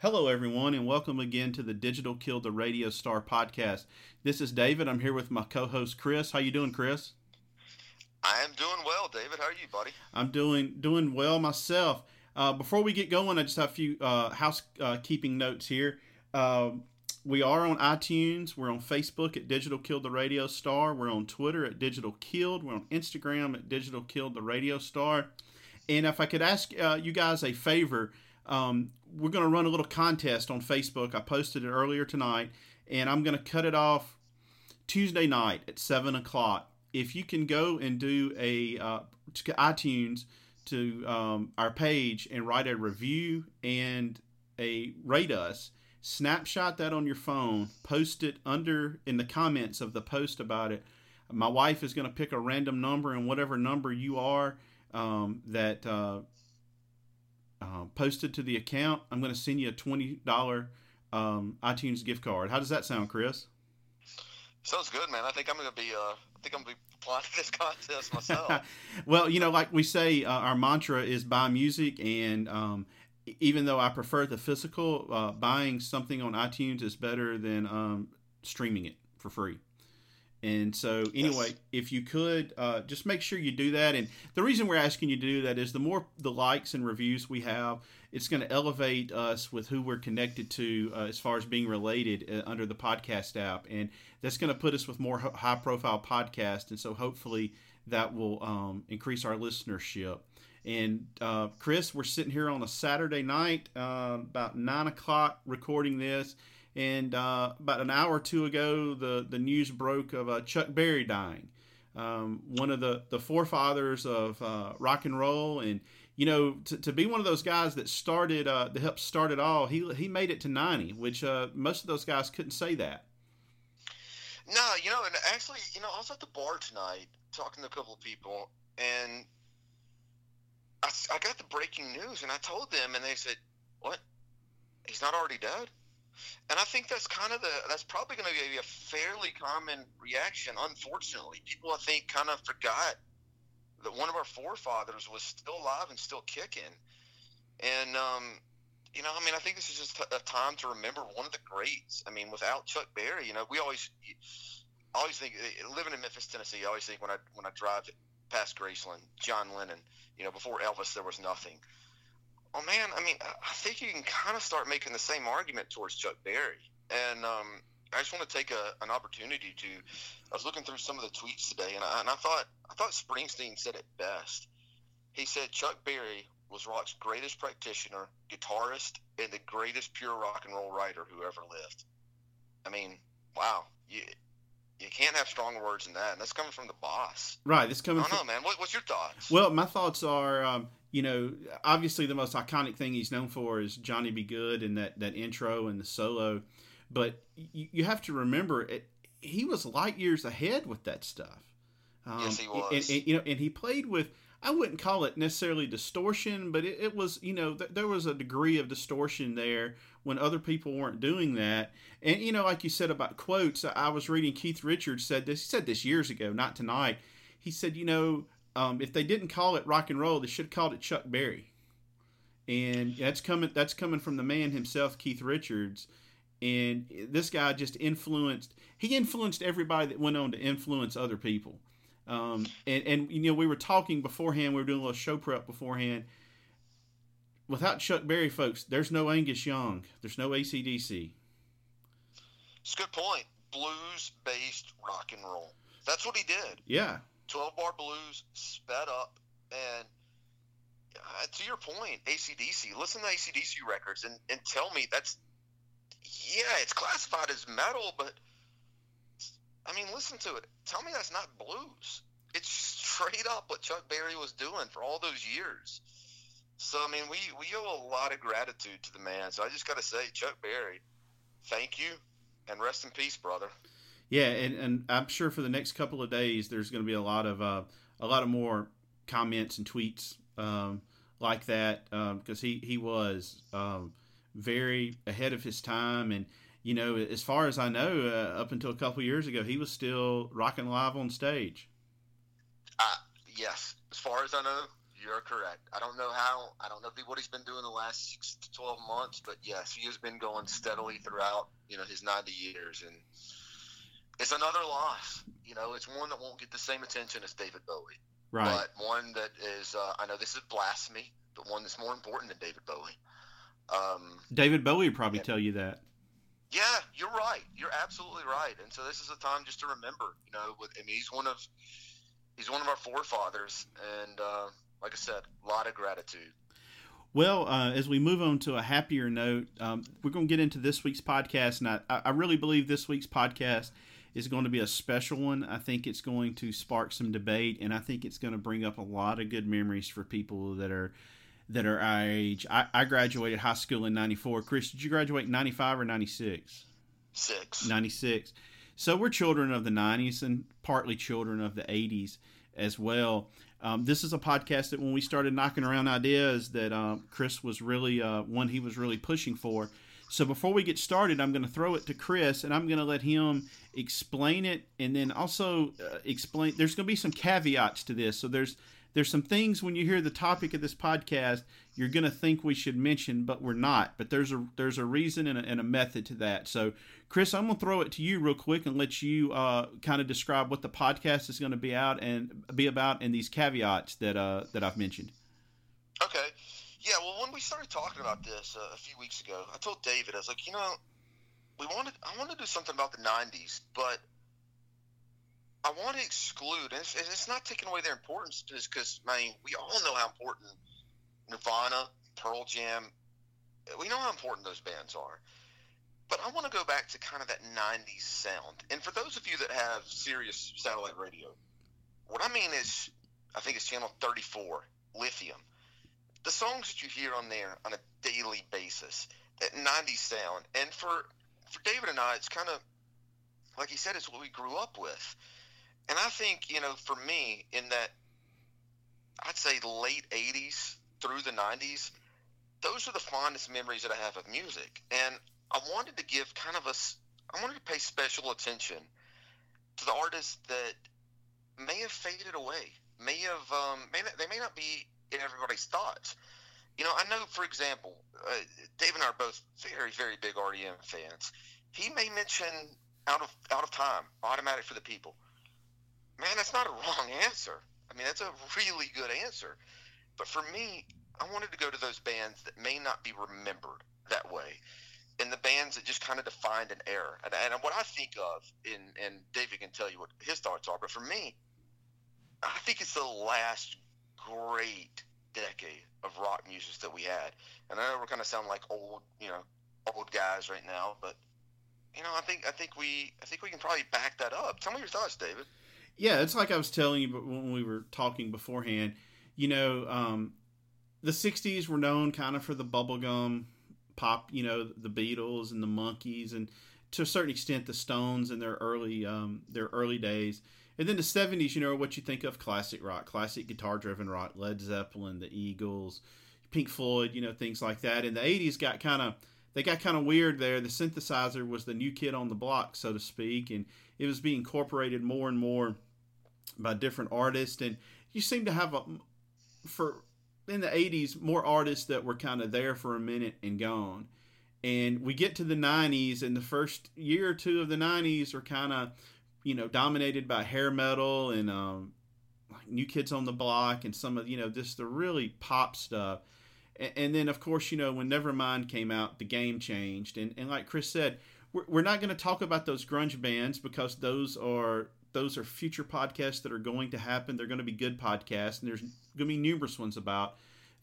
Hello, everyone, and welcome again to the Digital Kill the Radio Star podcast. This is David. I'm here with my co-host Chris. How you doing, Chris? I am doing well, David. How are you, buddy? I'm doing doing well myself. Uh, before we get going, I just have a few uh, housekeeping notes here. Uh, we are on iTunes. We're on Facebook at Digital Killed the Radio Star. We're on Twitter at Digital Killed. We're on Instagram at Digital Killed the Radio Star. And if I could ask uh, you guys a favor, um, we're going to run a little contest on Facebook. I posted it earlier tonight, and I'm going to cut it off Tuesday night at seven o'clock. If you can go and do a uh, to iTunes to um, our page and write a review and a rate us, snapshot that on your phone, post it under in the comments of the post about it. My wife is going to pick a random number, and whatever number you are um, that uh, uh, posted to the account, I'm going to send you a twenty dollar um, iTunes gift card. How does that sound, Chris? Sounds good, man. I think I'm going to be. Uh, I think I'm going to be applying to this contest myself. well, you know, like we say, uh, our mantra is buy music, and um, even though I prefer the physical, uh, buying something on iTunes is better than um, streaming it for free. And so, anyway, yes. if you could uh, just make sure you do that. And the reason we're asking you to do that is the more the likes and reviews we have, it's going to elevate us with who we're connected to uh, as far as being related uh, under the podcast app. And that's going to put us with more high profile podcasts. And so, hopefully, that will um, increase our listenership. And uh, Chris, we're sitting here on a Saturday night, uh, about nine o'clock, recording this and uh, about an hour or two ago, the, the news broke of uh, Chuck Berry dying, um, one of the, the forefathers of uh, rock and roll. And, you know, to, to be one of those guys that started, uh, that helped start it all, he, he made it to 90, which uh, most of those guys couldn't say that. No, you know, and actually, you know, I was at the bar tonight talking to a couple of people, and I, I got the breaking news, and I told them, and they said, "What? He's not already dead?" And I think that's kind of the that's probably going to be a fairly common reaction. Unfortunately, people I think kind of forgot that one of our forefathers was still alive and still kicking. And um, you know, I mean, I think this is just a time to remember one of the greats. I mean, without Chuck Berry, you know, we always always think living in Memphis, Tennessee. I always think when I when I drive past Graceland, John Lennon. You know, before Elvis, there was nothing. Oh man, I mean, I think you can kind of start making the same argument towards Chuck Berry, and um, I just want to take a, an opportunity to. I was looking through some of the tweets today, and I, and I thought I thought Springsteen said it best. He said Chuck Berry was rock's greatest practitioner, guitarist, and the greatest pure rock and roll writer who ever lived. I mean, wow, you can't have stronger words than that, and that's coming from the boss. Right, this coming. I don't from, know, man. What, what's your thoughts? Well, my thoughts are. Um, you know, obviously the most iconic thing he's known for is Johnny B. Goode and that, that intro and the solo. But you, you have to remember, it, he was light years ahead with that stuff. Um, yes, he was. And, and, you know, and he played with. I wouldn't call it necessarily distortion, but it, it was, you know, th- there was a degree of distortion there when other people weren't doing that. And you know, like you said about quotes, I was reading Keith Richards said this. He said this years ago, not tonight. He said, you know, um, if they didn't call it rock and roll, they should have called it Chuck Berry. And that's coming. That's coming from the man himself, Keith Richards. And this guy just influenced. He influenced everybody that went on to influence other people. Um, and and you know we were talking beforehand. We were doing a little show prep beforehand. Without Chuck Berry, folks, there's no Angus Young. There's no ACDC. It's a good point. Blues based rock and roll. That's what he did. Yeah. 12 bar blues sped up and uh, to your point acdc listen to acdc records and, and tell me that's yeah it's classified as metal but i mean listen to it. Tell me that's not blues. It's straight up what chuck berry was doing for all those years. So i mean we, we owe a lot of gratitude to the man. So i just got to say chuck berry thank you and rest in peace brother. Yeah, and, and I'm sure for the next couple of days, there's going to be a lot of uh, a lot of more comments and tweets um, like that because um, he he was um, very ahead of his time, and you know, as far as I know, uh, up until a couple years ago, he was still rocking live on stage. Uh, yes, as far as I know, You're correct. I don't know how. I don't know what he's been doing the last six to twelve months, but yes, he has been going steadily throughout you know his ninety years, and it's another loss. You know, it's one that won't get the same attention as David Bowie, right? But one that is. Uh, I know this is blasphemy, but one that's more important than David Bowie. Um, David Bowie would probably tell you that. Yeah, you're right. You're absolutely right. And so this is a time just to remember. You know, with, I mean, he's one of he's one of our forefathers, and uh, like I said, a lot of gratitude. Well, uh, as we move on to a happier note, um, we're going to get into this week's podcast, and I, I really believe this week's podcast is going to be a special one. I think it's going to spark some debate, and I think it's going to bring up a lot of good memories for people that are that are our age. I, I graduated high school in '94. Chris, did you graduate in '95 or '96? Six. '96. So we're children of the '90s and partly children of the '80s as well. Um, this is a podcast that when we started knocking around ideas that um, Chris was really uh, one he was really pushing for. So before we get started, I'm going to throw it to Chris and I'm going to let him explain it and then also uh, explain. There's going to be some caveats to this. So there's there's some things when you hear the topic of this podcast you're going to think we should mention, but we're not. But there's a there's a reason and a, and a method to that. So Chris, I'm going to throw it to you real quick and let you uh, kind of describe what the podcast is going to be out and be about, and these caveats that uh, that I've mentioned. Okay. Yeah. Well, when we started talking about this uh, a few weeks ago, I told David, I was like, you know, we wanted I want to do something about the '90s, but I want to exclude, and it's, it's not taking away their importance, because I mean, we all know how important Nirvana, Pearl Jam, we know how important those bands are. But I want to go back to kind of that 90s sound. And for those of you that have Sirius satellite radio, what I mean is, I think it's channel 34, Lithium. The songs that you hear on there on a daily basis, that 90s sound. And for, for David and I, it's kind of, like he said, it's what we grew up with. And I think, you know, for me, in that, I'd say late 80s through the 90s, those are the fondest memories that I have of music. And I wanted to give kind of a, I wanted to pay special attention to the artists that may have faded away, may have, um, may not, they may not be in everybody's thoughts. You know, I know, for example, uh, Dave and I are both very, very big REM fans. He may mention out of out of time, automatic for the people. Man, that's not a wrong answer. I mean, that's a really good answer. But for me, I wanted to go to those bands that may not be remembered that way and the bands that just kind of defined an era. And, and what I think of, in, and David can tell you what his thoughts are, but for me, I think it's the last great decade of rock music that we had. And I know we're kind of sound like old, you know, old guys right now, but you know, I think I think we I think we can probably back that up. Tell me your thoughts, David. Yeah, it's like I was telling you when we were talking beforehand. You know, um, the '60s were known kind of for the bubblegum pop, you know, the Beatles and the Monkees, and to a certain extent the Stones in their early um, their early days. And then the '70s, you know, what you think of classic rock, classic guitar-driven rock, Led Zeppelin, the Eagles, Pink Floyd, you know, things like that. And the '80s got kind of they got kind of weird there. The synthesizer was the new kid on the block, so to speak, and it was being incorporated more and more by different artists. And you seem to have a for in the 80s more artists that were kind of there for a minute and gone and we get to the 90s and the first year or two of the 90s are kind of you know dominated by hair metal and um, new kids on the block and some of you know just the really pop stuff and, and then of course you know when nevermind came out the game changed and, and like chris said we're, we're not going to talk about those grunge bands because those are those are future podcasts that are going to happen. They're going to be good podcasts, and there's going to be numerous ones about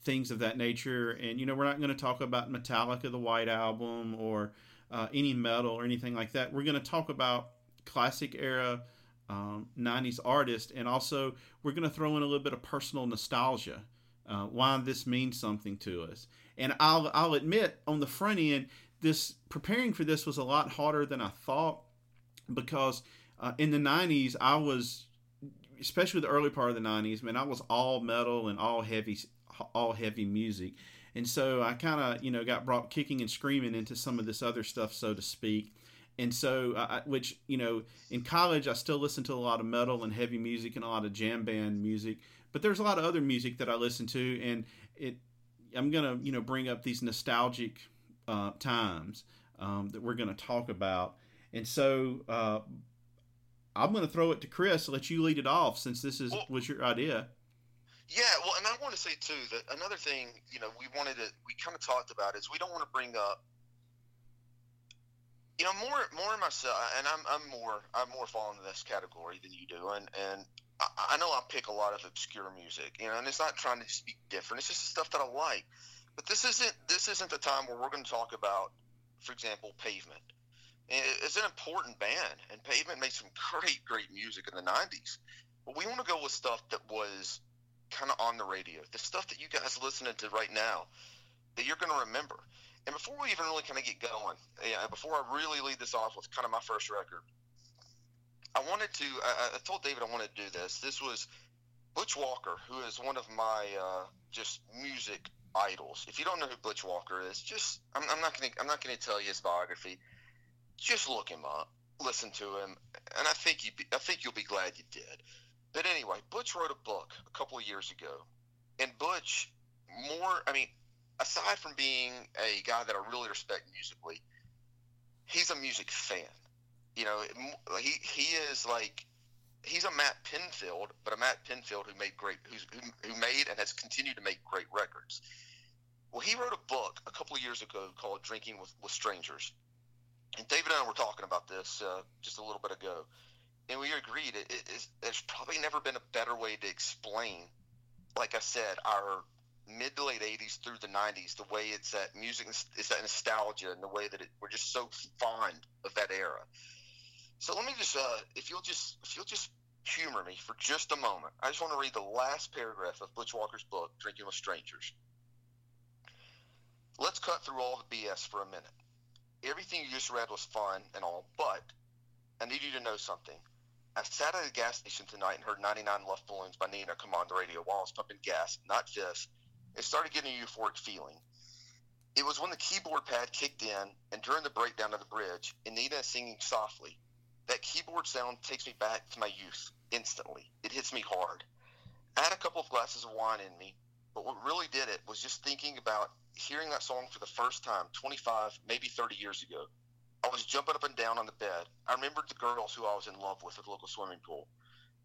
things of that nature. And you know, we're not going to talk about Metallica, the White Album, or uh, any metal or anything like that. We're going to talk about classic era um, 90s artists, and also we're going to throw in a little bit of personal nostalgia. Uh, why this means something to us, and I'll I'll admit on the front end, this preparing for this was a lot harder than I thought because uh, in the 90s, I was, especially the early part of the 90s, man, I was all metal and all heavy, all heavy music. And so I kind of, you know, got brought kicking and screaming into some of this other stuff, so to speak. And so, which, you know, in college, I still listened to a lot of metal and heavy music and a lot of jam band music. but there's a lot of other music that I listen to, and it I'm gonna you know bring up these nostalgic uh, times um, that we're gonna talk about, and so uh, I'm gonna throw it to Chris, let you lead it off since this is well, was your idea. Yeah, well, and I want to say too that another thing, you know, we wanted to, we kind of talked about is we don't want to bring up, you know, more, more myself, and I'm, I'm more, I'm more fall into this category than you do, and and I, I know I pick a lot of obscure music, you know, and it's not trying to just be different. It's just the stuff that I like. But this isn't, this isn't the time where we're going to talk about, for example, Pavement. It's an important band, and Pavement made some great, great music in the '90s. But we want to go with stuff that was kind of on the radio, the stuff that you guys are listening to right now that you're going to remember. And before we even really kind of get going, yeah, before I really lead this off with kind of my first record, I wanted to. I, I told David I wanted to do this. This was Butch Walker, who is one of my uh, just music idols. If you don't know who Butch Walker is, just I'm, I'm not going to I'm not going to tell you his biography. Just look him up, listen to him, and I think you I think you'll be glad you did. But anyway, Butch wrote a book a couple of years ago, and Butch, more, I mean, aside from being a guy that I really respect musically, he's a music fan. You know, he he is like he's a Matt Pinfield, but a Matt Pinfield who made great who's, who, who made and has continued to make great records. Well, he wrote a book a couple of years ago called Drinking with, with Strangers. And David and I were talking about this uh, just a little bit ago and we agreed it, it, there's probably never been a better way to explain, like I said, our mid to late 80s through the 90s, the way it's that music is that nostalgia and the way that it, we're just so fond of that era. So let me just, uh, if you'll just, if you'll just humor me for just a moment, I just want to read the last paragraph of Butch Walker's book, Drinking with Strangers. Let's cut through all the BS for a minute. Everything you just read was fun and all, but I need you to know something. I sat at a gas station tonight and heard 99 Luftballons by Nena come on the radio while I was pumping gas, not just. It started getting a euphoric feeling. It was when the keyboard pad kicked in and during the breakdown of the bridge, and Nena is singing softly. That keyboard sound takes me back to my youth instantly. It hits me hard. I had a couple of glasses of wine in me, but what really did it was just thinking about hearing that song for the first time 25, maybe 30 years ago. I was jumping up and down on the bed. I remembered the girls who I was in love with at the local swimming pool.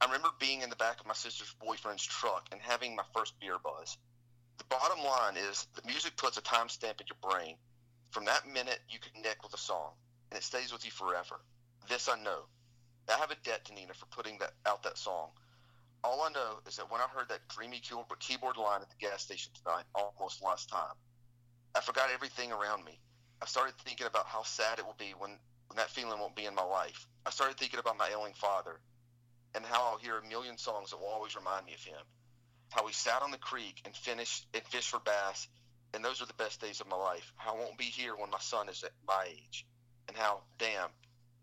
I remember being in the back of my sister's boyfriend's truck and having my first beer buzz. The bottom line is the music puts a timestamp in your brain. From that minute, you connect with a song, and it stays with you forever. This I know. I have a debt to Nena for putting that out that song. All I know is that when I heard that dreamy keyboard line at the gas station tonight, almost last time, I forgot everything around me. I started thinking about how sad it will be when, when that feeling won't be in my life. I started thinking about my ailing father and how I'll hear a million songs that will always remind me of him. How we sat on the creek and finished and fished for bass, and those are the best days of my life. How I won't be here when my son is at my age, and how, damn,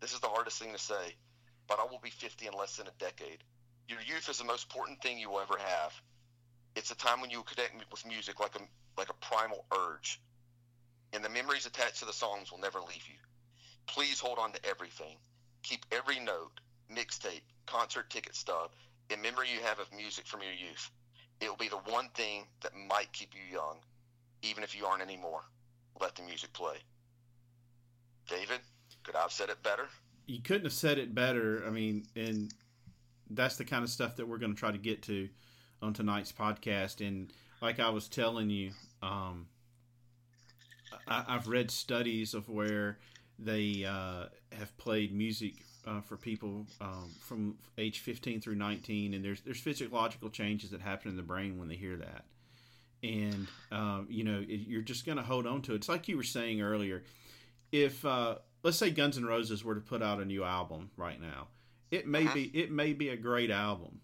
this is the hardest thing to say, but I will be 50 in less than a decade. Your youth is the most important thing you will ever have. It's a time when you connect with music like a like a primal urge and the memories attached to the songs will never leave you. Please hold on to everything. Keep every note, mixtape, concert ticket stub, and memory you have of music from your youth. It will be the one thing that might keep you young, even if you aren't anymore. Let the music play. David, could I have said it better? You couldn't have said it better. I mean, and that's the kind of stuff that we're going to try to get to on tonight's podcast. And like I was telling you, um, I, have read studies of where they uh, have played music uh, for people um, from age 15 through 19, and there's there's physiological changes that happen in the brain when they hear that, and um, you know it, you're just going to hold on to it. It's like you were saying earlier, if uh, let's say Guns N' Roses were to put out a new album right now, it may uh-huh. be it may be a great album,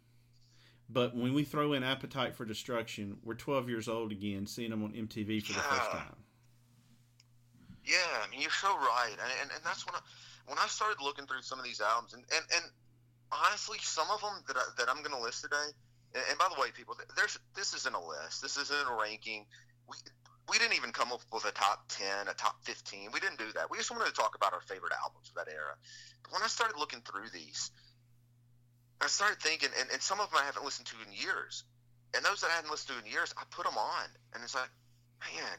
but when we throw in Appetite for Destruction, we're 12 years old again, seeing them on MTV for the first time. Yeah, I mean you're so right, and and, and that's when I, when I started looking through some of these albums, and and, and honestly, some of them that I, that I'm going to list today. And, and by the way, people, there's this isn't a list. This isn't a ranking. We we didn't even come up with a top 10, a top 15. We didn't do that. We just wanted to talk about our favorite albums of that era. But when I started looking through these, I started thinking, and, and some of them I haven't listened to in years. and those that I hadn't listened to in years, I put them on, and it's like, man,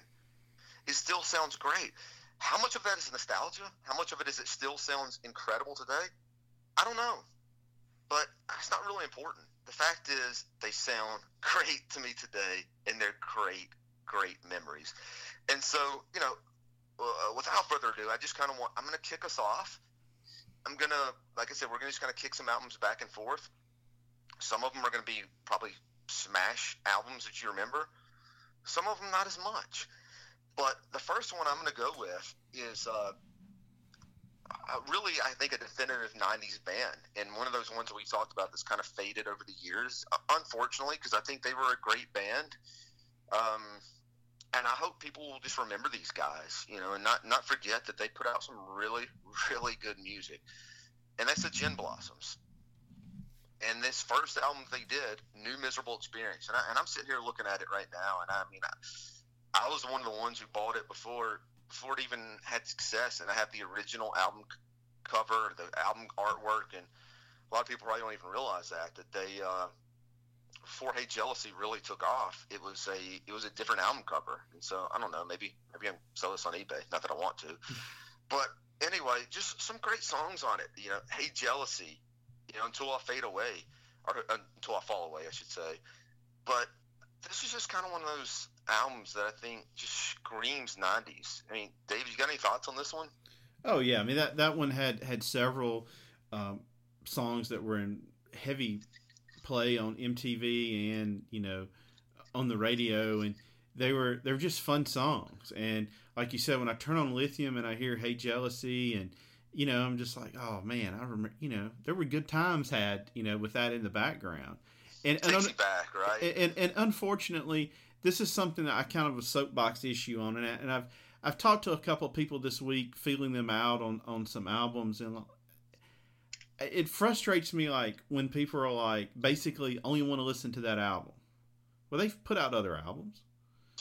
it still sounds great. How much of that is nostalgia? How much of it is it still sounds incredible today? I don't know, but it's not really important. The fact is, they sound great to me today, and they're great, great memories. And so, you know, uh, without further ado, I just kind of want, I'm going to kick us off. I'm going to, like I said, we're going to just kind of kick some albums back and forth. Some of them are going to be probably smash albums that you remember. Some of them not as much. But the first one I'm going to go with is uh, really, I think, a definitive 90s band. And one of those ones we talked about that's kind of faded over the years, uh, unfortunately, because I think they were a great band. Um, and I hope people will just remember these guys, you know, and not, not forget that they put out some really, really good music. And that's the Gin Blossoms. And this first album they did, New Miserable Experience. And, I, am sitting here looking at it right now, and I mean, I, I was one of the ones who bought it before before it even had success, and I have the original album cover, the album artwork, and a lot of people probably don't even realize that that they uh, before Hey Jealousy really took off, it was a it was a different album cover, and so I don't know, maybe maybe I can sell this on eBay. Not that I want to, but anyway, just some great songs on it. You know, Hey Jealousy, you know, Until I Fade Away, or uh, Until I Fall Away, I should say. But this is just kind of one of those albums that I think just screams '90s. I mean, Dave, you got any thoughts on this one? Oh yeah, I mean that that one had had several um, songs that were in heavy play on MTV and you know on the radio, and they were they were just fun songs. And like you said, when I turn on Lithium and I hear "Hey Jealousy" and you know, I'm just like, oh man, I remember, you know, there were good times had, you know, with that in the background. And, and, un- back, right? And, and, and unfortunately, this is something that I kind of a soapbox issue on, and, I, and I've I've talked to a couple of people this week, feeling them out on on some albums, and it frustrates me like when people are like basically only want to listen to that album. Well, they've put out other albums.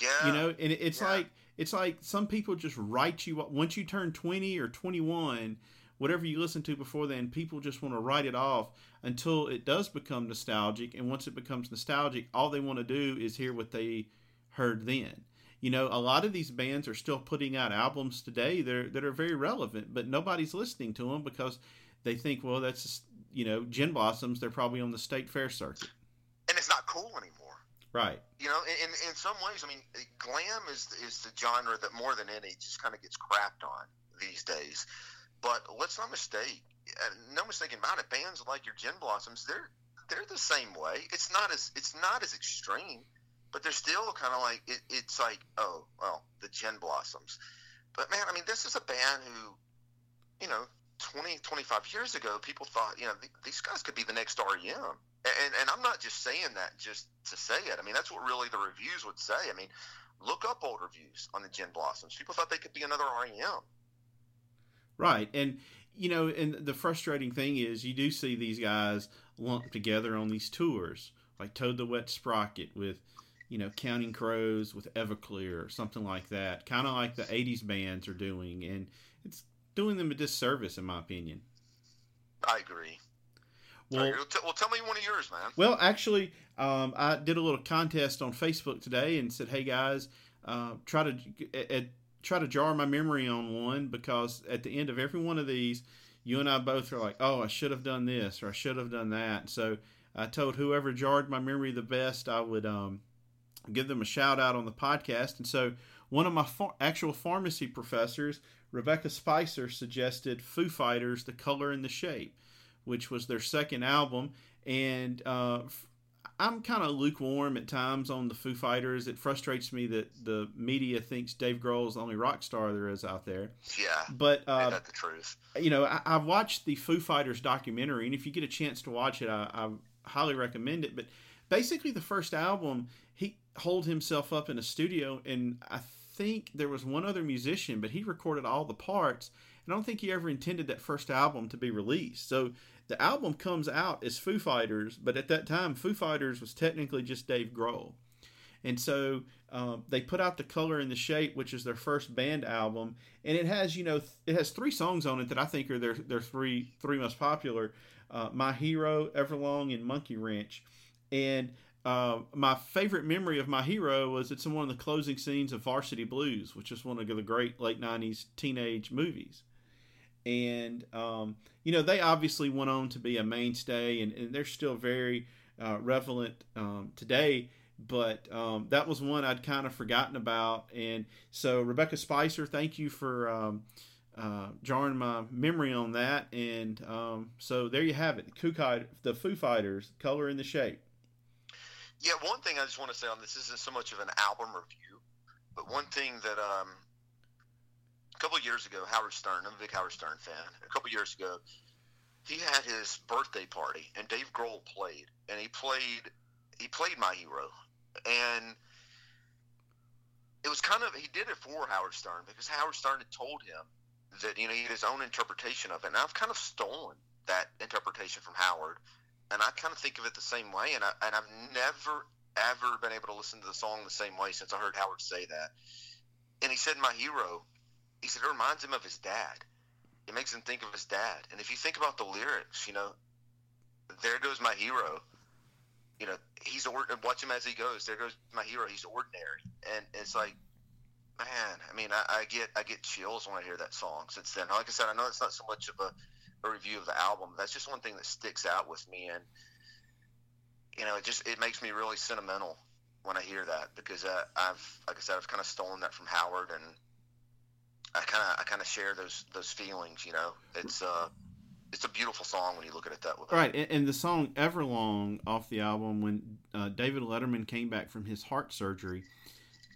Yeah. You know, and it's yeah. like it's like some people just write you once you turn 20 or 21, whatever you listen to before then, people just want to write it off until it does become nostalgic. And once it becomes nostalgic, all they want to do is hear what they heard then. You know, a lot of these bands are still putting out albums today that are, that are very relevant, but nobody's listening to them because they think, well, that's you know, Gin Blossoms. They're probably on the state fair circuit, and it's not cool anymore. Right. You know, in in some ways, I mean, glam is is the genre that more than any just kind of gets crapped on these days. But let's not mistake, uh, no mistake about it. Bands like your Gin Blossoms, they're they're the same way. It's not as it's not as extreme, but they're still kind of like it, it's like oh well the Gin Blossoms. But man, I mean, this is a band who, you know, 20, 25 years ago, people thought, you know, th- these guys could be the next REM. And, and I'm not just saying that just to say it. I mean, that's what really the reviews would say. I mean, look up old reviews on the Gin Blossoms. People thought they could be another REM. Right. And, you know, and the frustrating thing is you do see these guys lumped together on these tours, like Toad the Wet Sprocket with, you know, Counting Crows with Everclear or something like that, kind of like the 80s bands are doing. And it's doing them a disservice, in my opinion. I agree. Well, well, tell me one of yours, man. Well, actually, um, I did a little contest on Facebook today and said, "Hey guys, uh, try to uh, try to jar my memory on one because at the end of every one of these, you and I both are like, oh, I should have done this or I should have done that." So I told whoever jarred my memory the best, I would um, give them a shout out on the podcast. And so one of my actual pharmacy professors, Rebecca Spicer, suggested Foo Fighters, "The Color and the Shape." which was their second album. And uh, I'm kind of lukewarm at times on the Foo Fighters. It frustrates me that the media thinks Dave Grohl is the only rock star there is out there. Yeah, but uh, that's the truth. You know, I, have watched the Foo Fighters documentary, and if you get a chance to watch it, I, I highly recommend it. But basically, the first album, he holed himself up in a studio, and I think there was one other musician, but he recorded all the parts. And I don't think he ever intended that first album to be released. So the album comes out as Foo Fighters, but at that time, Foo Fighters was technically just Dave Grohl. And so um, they put out the color and the shape, which is their first band album, and it has you know th- it has three songs on it that I think are their their three three most popular: uh, "My Hero," "Everlong," and "Monkey Wrench." And uh, my favorite memory of my hero was it's in one of the closing scenes of Varsity Blues, which is one of the great late '90s teenage movies. And um, you know, they obviously went on to be a mainstay, and, and they're still very uh, relevant um, today. But um, that was one I'd kind of forgotten about, and so Rebecca Spicer, thank you for um, uh, jarring my memory on that. And um, so there you have it, the Foo Fighters, color in the shape. Yeah, one thing I just want to say on this isn't so much of an album review, but one thing that um, a couple years ago, Howard Stern, I'm a big Howard Stern fan. A couple years ago, he had his birthday party, and Dave Grohl played, and he played he played My Hero, and it was kind of he did it for Howard Stern because Howard Stern had told him that you know he had his own interpretation of it, and I've kind of stolen that interpretation from Howard and I kind of think of it the same way. And I and I've never ever been able to listen to the song the same way since I heard Howard say that. And he said, "My hero," he said it reminds him of his dad. It makes him think of his dad. And if you think about the lyrics, you know, there goes my hero. You know, he's ordinary. Watch him as he goes. There goes my hero. He's ordinary, and it's like, man. I mean, I, I get I get chills when I hear that song. Since then, like I said, I know it's not so much of a a review of the album. That's just one thing that sticks out with me, and you know, it just it makes me really sentimental when I hear that because uh, I've, like I said, I've kind of stolen that from Howard, and I kind of I kind of share those those feelings. You know, it's uh it's a beautiful song when you look at it that way. Right, and, and the song "Everlong" off the album when uh, David Letterman came back from his heart surgery.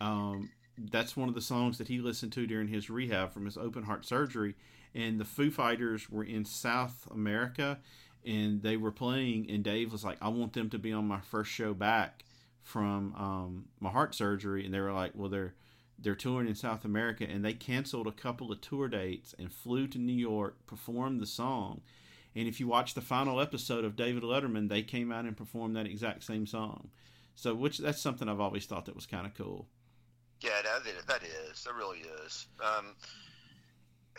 Um, that's one of the songs that he listened to during his rehab from his open heart surgery and the Foo Fighters were in South America, and they were playing, and Dave was like, "I want them to be on my first show back from um, my heart surgery," and they were like, "Well, they're." They're touring in South America and they canceled a couple of tour dates and flew to New York, performed the song. And if you watch the final episode of David Letterman, they came out and performed that exact same song. So, which that's something I've always thought that was kind of cool. Yeah, that, that is. That really is. Um,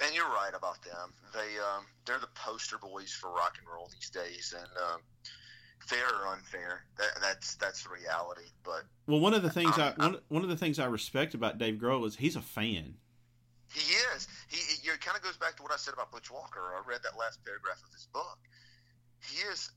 and you're right about them. They um, they're the poster boys for rock and roll these days, and um, fair or unfair, that, that's that's the reality. But well, one of the things I'm, i one, one of the things I respect about Dave Grohl is he's a fan. He is. He, he it kind of goes back to what I said about Butch Walker. I read that last paragraph of his book. He is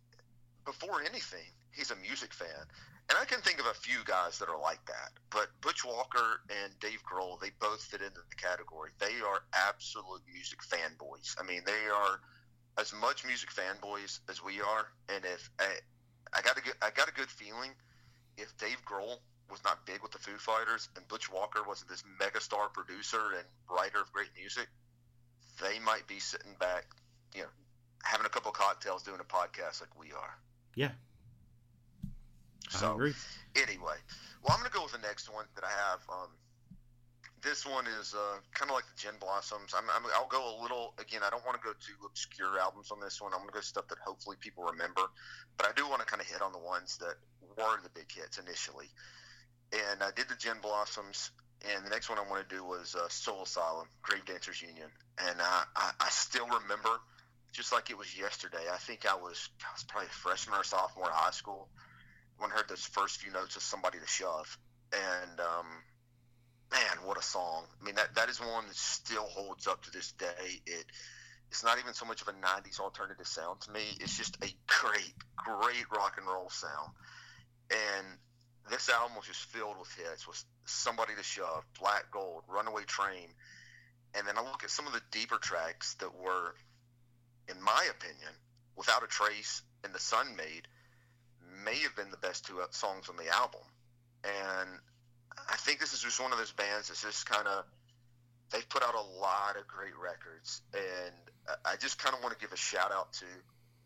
before anything, he's a music fan. And I can think of a few guys that are like that, but Butch Walker and Dave Grohl, they both fit into the category. They are absolute music fanboys. I mean, they are as much music fanboys as we are. And if I, I got a good, I got a good feeling, if Dave Grohl was not big with the Foo Fighters and Butch Walker wasn't this megastar producer and writer of great music, they might be sitting back, you know, having a couple cocktails doing a podcast like we are. Yeah, so. Anyway, well, I'm going to go with the next one that I have. Um, this one is uh, kind of like the Gin Blossoms. I'm, i will go a little again. I don't want to go to obscure albums on this one. I'm going to go stuff that hopefully people remember, but I do want to kind of hit on the ones that were the big hits initially. And I did the Gin Blossoms, and the next one I want to do was uh, Soul Asylum, Grave Dancers Union, and I, I, I still remember just like it was yesterday. I think I was I was probably a freshman or sophomore in high school when heard those first few notes of somebody to shove, and um, man, what a song! I mean, that that is one that still holds up to this day. It it's not even so much of a '90s alternative sound to me. It's just a great, great rock and roll sound, and this album was just filled with hits. Was somebody to shove, Black Gold, Runaway Train, and then I look at some of the deeper tracks that were, in my opinion, without a trace, and the Sun Maid may have been the best two songs on the album. And I think this is just one of those bands that's just kind of they've put out a lot of great records, and I just kind of want to give a shout out to.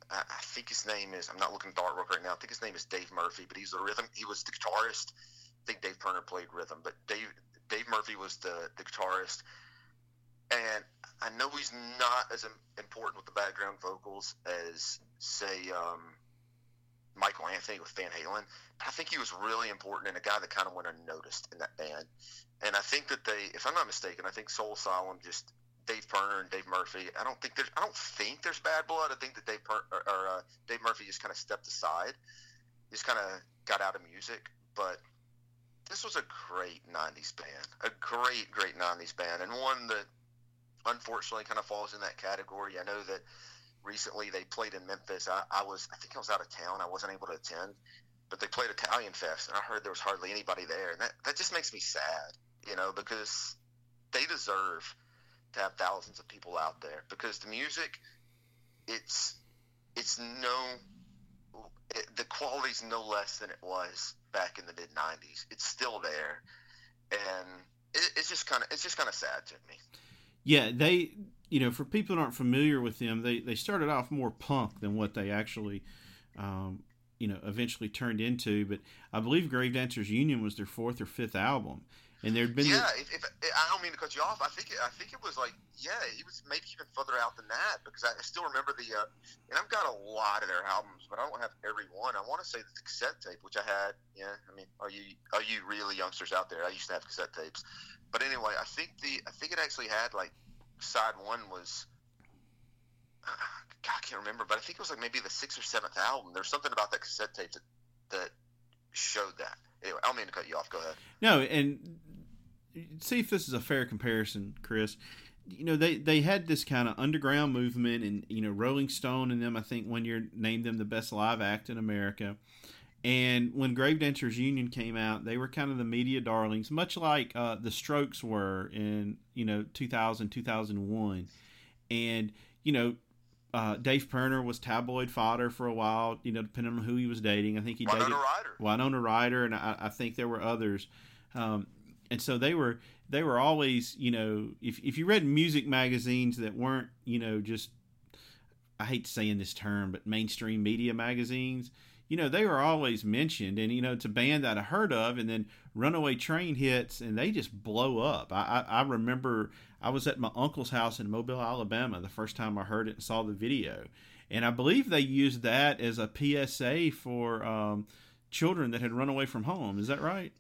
I think his name is. I'm not looking at the artwork right now. I think his name is Dave Murphy, but he's the rhythm. He was the guitarist. I think Dave Turner played rhythm, but Dave Dave Murphy was the the guitarist. And I know he's not as important with the background vocals as say um, Michael Anthony with Van Halen. I think he was really important and a guy that kind of went unnoticed in that band. And I think that they, if I'm not mistaken, I think Soul Asylum just Dave Pirner and Dave Murphy. I don't think there's, I don't think there's bad blood. I think that Dave per, or, or uh, Dave Murphy just kind of stepped aside, just kind of got out of music, but this was a great 90s band. A great, great 90s band. And one that unfortunately kind of falls in that category. I know that recently they played in Memphis. I, I was, I think I was out of town. I wasn't able to attend, but they played Italian Fest, and I heard there was hardly anybody there. And that, that just makes me sad, you know, because they deserve to have thousands of people out there because the music, it's, it's no, it, the quality's no less than it was back in the mid '90s. It's still there, and it, it's just kind of it's just kind of sad to me. Yeah, they you know for people that aren't familiar with them, they they started off more punk than what they actually. Um, you know, eventually turned into, but I believe Grave Dancers Union was their fourth or fifth album, and there'd been yeah. If, if, I don't mean to cut you off, I think I think it was like yeah, it was maybe even further out than that because I still remember the uh, and I've got a lot of their albums, but I don't have every one. I want to say the cassette tape, which I had. Yeah, I mean, are you are you really youngsters out there? I used to have cassette tapes, but anyway, I think the I think it actually had like side one was. God, I can't remember, but I think it was like maybe the sixth or seventh album. There's something about that cassette tape that that showed that. Anyway, I don't mean to cut you off. Go ahead. No, and see if this is a fair comparison, Chris. You know, they, they had this kind of underground movement, and you know, Rolling Stone and them, I think, one year named them the best live act in America. And when Grave Dancers Union came out, they were kind of the media darlings, much like uh, the Strokes were in you know 2000 2001. And you know, uh, Dave Pirner was tabloid fodder for a while. You know, depending on who he was dating. I think he Winona dated Ryder. Winona Ryder, and I, I think there were others. Um, and so they were they were always you know if if you read music magazines that weren't you know just I hate saying this term but mainstream media magazines you know they were always mentioned and you know it's a band that I heard of and then Runaway Train hits and they just blow up. I, I, I remember I was at my uncle's house in Mobile Alabama the first time I heard it and saw the video. And I believe they used that as a PSA for um, children that had run away from home. Is that right?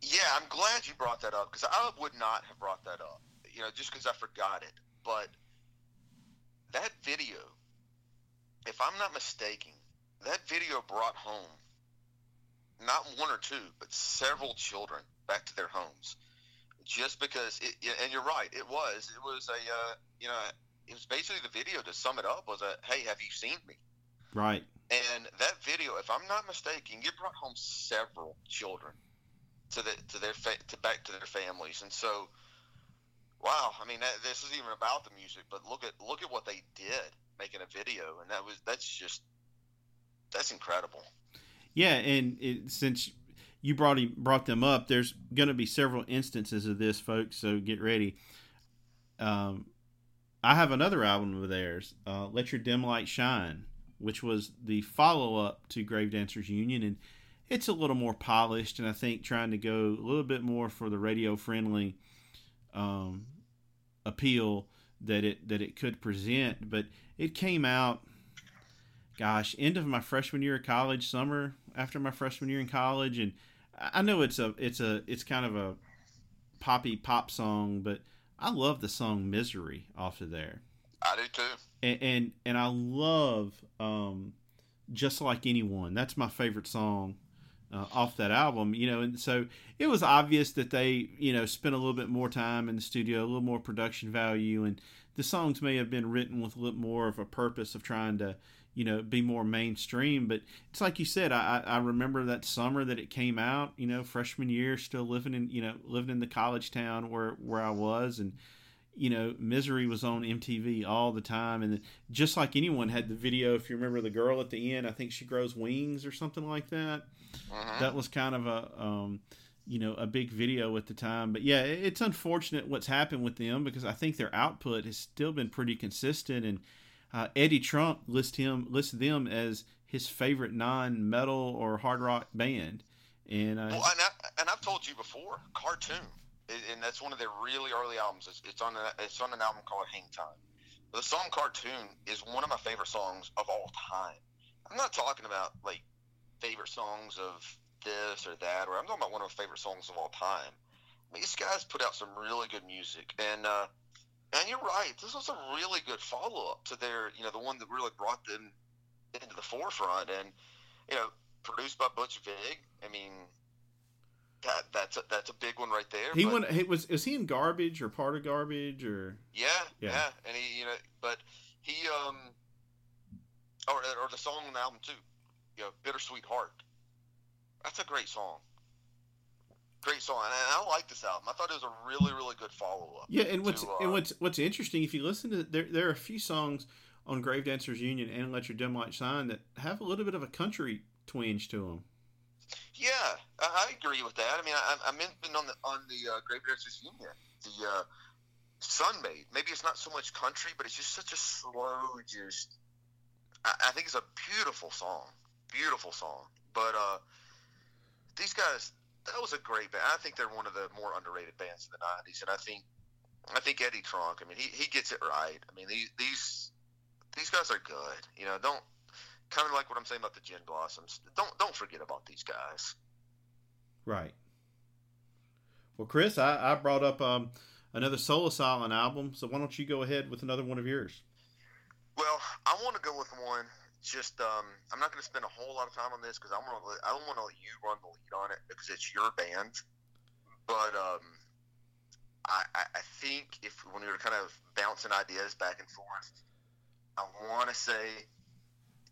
Yeah, I'm glad you brought that up because I would not have brought that up, you know, just because I forgot it. But that video, if I'm not mistaken, that video brought home not one or two, but several children back to their homes, just because. It, and you're right, it was. It was a, uh, you know, it was basically the video to sum it up was a, hey, have you seen me? Right. And that video, if I'm not mistaken, it brought home several children to the to their fa- to back to their families. And so, wow, I mean, that, this isn't even about the music, but look at look at what they did making a video, and that was that's just that's incredible. Yeah, and it, since you brought him, brought them up, there's going to be several instances of this, folks. So get ready. Um, I have another album of theirs, uh, "Let Your Dim Light Shine," which was the follow up to Grave Dancers Union, and it's a little more polished, and I think trying to go a little bit more for the radio friendly um, appeal that it that it could present. But it came out, gosh, end of my freshman year of college, summer after my freshman year in college, and I know it's a it's a it's kind of a poppy pop song, but I love the song "Misery" off of there. I do too. And and, and I love um, just like anyone. That's my favorite song uh, off that album, you know, and so it was obvious that they, you know, spent a little bit more time in the studio, a little more production value, and the songs may have been written with a little more of a purpose of trying to, you know, be more mainstream. But it's like you said, I, I remember that summer that it came out, you know, freshman year, still living in, you know, living in the college town where where I was, and you know, Misery was on MTV all the time, and just like anyone had the video. If you remember the girl at the end, I think she grows wings or something like that. Uh-huh. That was kind of a, um, you know, a big video at the time. But yeah, it's unfortunate what's happened with them because I think their output has still been pretty consistent. And uh, Eddie Trunk lists him lists them as his favorite non-metal or hard rock band. And uh, well, and, I, and I've told you before, cartoon and that's one of their really early albums. It's, it's on a, it's on an album called Hang Time. The song "Cartoon" is one of my favorite songs of all time. I'm not talking about like favorite songs of this or that, or I'm talking about one of my favorite songs of all time. I mean, these guys put out some really good music, and uh, and you're right. This was a really good follow up to their, you know, the one that really brought them into the forefront. And you know, produced by Butch Vig. I mean, that that's a, that's a big one right there. He went. He was. Is he in Garbage or part of Garbage or? Yeah, Yeah. yeah, and he, you know, but he, um, or or the song on the album too, you know, "Bittersweet Heart." That's a great song. Great song, and I like this album. I thought it was a really, really good follow up. Yeah, and what's to, uh, and what's what's interesting if you listen to there, there are a few songs on Grave Dancers Union and Let Your Dim Light Shine that have a little bit of a country twinge to them. Yeah, I, I agree with that. I mean, I, I mentioned on the on the uh, Grave Dancers Union the uh, Sun Maid. Maybe it's not so much country, but it's just such a slow, just. I, I think it's a beautiful song, beautiful song. But uh, these guys, that was a great band. I think they're one of the more underrated bands of the '90s, and I think I think Eddie Trunk. I mean, he, he gets it right. I mean, these these these guys are good. You know, don't kind of like what I'm saying about the Gin Blossoms. Don't don't forget about these guys. Right. Well, Chris, I, I brought up um, another Soul Asylum album, so why don't you go ahead with another one of yours? Well, I want to go with one. Just um, I'm not going to spend a whole lot of time on this because I want to. I don't want to let you run the lead on it because it's your band. But um, I, I I think if when we were kind of bouncing ideas back and forth, I want to say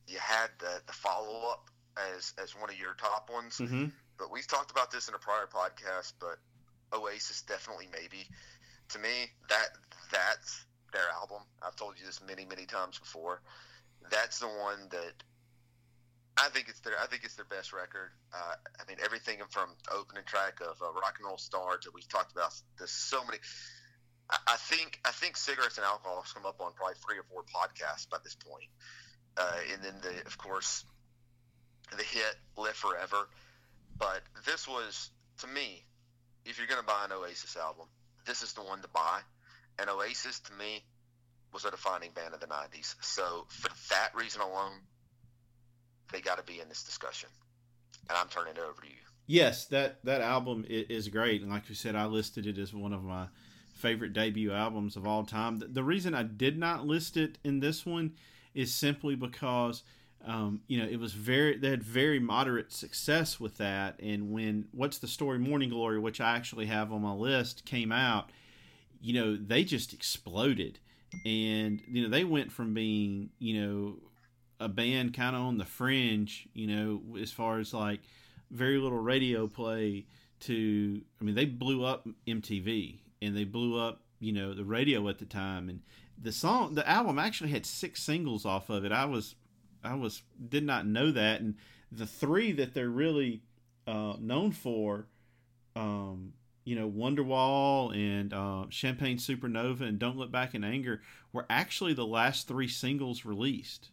you had the, the follow up as as one of your top ones. Mm-hmm. But we've talked about this in a prior podcast. But Oasis definitely maybe to me that that's their album. I've told you this many many times before. That's the one that I think it's their I think it's their best record. Uh, I mean everything from opening track of uh, Rock and Roll Star to we've talked about this so many. I, I think I think cigarettes and alcohol has come up on probably three or four podcasts by this point. Uh, and then the of course the hit Live Forever. But this was to me, if you're gonna buy an Oasis album, this is the one to buy. And Oasis to me was a defining band of the '90s. So for that reason alone, they got to be in this discussion. And I'm turning it over to you. Yes, that that album is great, and like you said, I listed it as one of my favorite debut albums of all time. The, reason I did not list it in this one is simply because um, you know it was very they had very moderate success with that, and when What's the Story Morning Glory, which I actually have on my list, came out, you know they just exploded, and you know they went from being you know a band kind of on the fringe, you know, as far as like very little radio play to I mean they blew up MTV and they blew up you know the radio at the time. And the song the album actually had six singles off of it. I was I was did not know that. And the three that they're really uh, known for um, you know Wonderwall and uh, Champagne Supernova and Don't Look Back in Anger were actually the last three singles released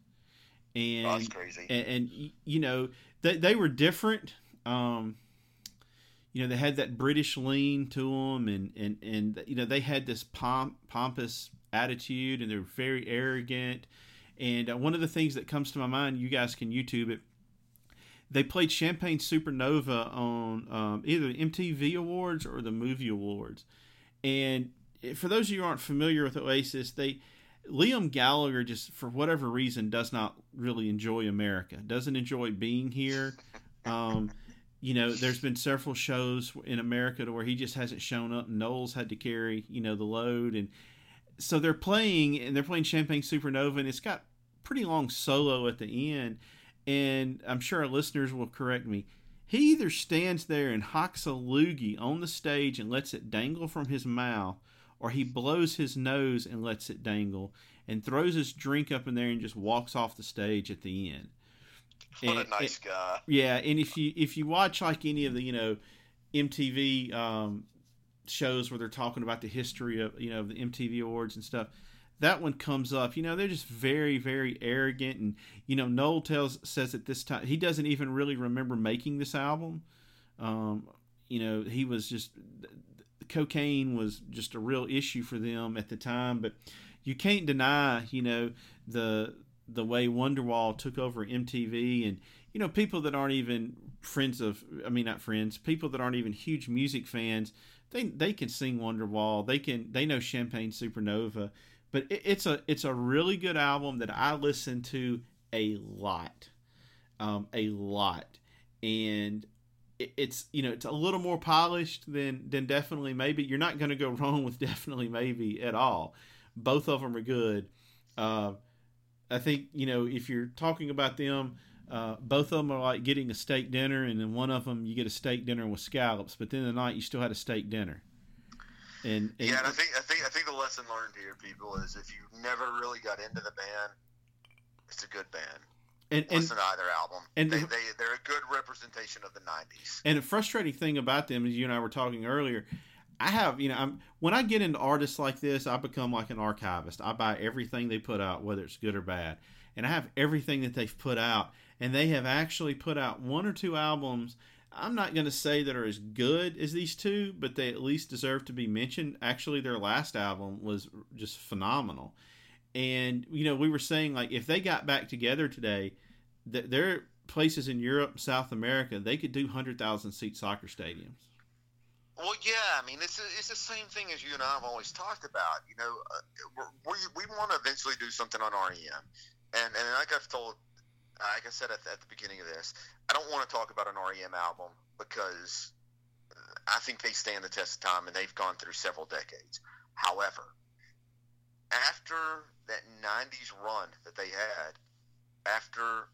and Oh, that's crazy. and, and you know they, they were different um you know they had that british lean to them and and and you know they had this pomp pompous attitude and they're very arrogant and uh, one of the things that comes to my mind you guys can youtube it they played champagne supernova on um, either the mtv awards or the movie awards and for those of you who aren't familiar with oasis they Liam Gallagher just for whatever reason does not really enjoy America. Doesn't enjoy being here. Um, you know, there's been several shows in America to where he just hasn't shown up. And Knowles had to carry you know the load, and so they're playing and they're playing Champagne Supernova, and it's got pretty long solo at the end. And I'm sure our listeners will correct me. He either stands there and hocks a loogie on the stage and lets it dangle from his mouth, or he blows his nose and lets it dangle and throws his drink up in there and just walks off the stage at the end. what and- a nice guy. Yeah, and if you if you watch like any of the you know MTV um, shows where they're talking about the history of you know the MTV awards and stuff, that one comes up. You know they're just very very arrogant, and you know Noel tells says at this time he doesn't even really remember making this album. Um, you know he was just cocaine was just a real issue for them at the time, but you can't deny you know the the way Wonderwall took over MTV and you know people that aren't even friends of I mean not friends people that aren't even huge music fans they they can sing Wonderwall. They can they know Champagne Supernova but it, it's a it's a really good album that I listen to a lot um, a lot and it's you know it's a little more polished than than definitely maybe. You're not going to go wrong with definitely maybe at all. Both of them are good. Uh, I think you know if you're talking about them. Uh, both of them are like getting a steak dinner, and then one of them you get a steak dinner with scallops, but then the night you still had a steak dinner. And, and yeah, and I think I think I think the lesson learned here, people, is if you never really got into the band, it's a good band. And, and listen to either album. And they, they they're a good representation of the '90s. And the frustrating thing about them, as you and I were talking earlier, I have you know I'm when I get into artists like this, I become like an archivist. I buy everything they put out, whether it's good or bad, and I have everything that they've put out. And they have actually put out one or two albums I'm not going to say that are as good as these two, but they at least deserve to be mentioned. Actually, their last album was just phenomenal. And, you know, we were saying, like, if they got back together today, that there are places in Europe, South America, they could do 100,000 seat soccer stadiums. Well, yeah, I mean, it's, it's the same thing as you and I have always talked about. You know, uh, we we want to eventually do something on REM. And, and like I've told like I said at the, at the beginning of this, I don't want to talk about an REM album because uh, I think they stand the test of time and they've gone through several decades. However, after that 90s run that they had, after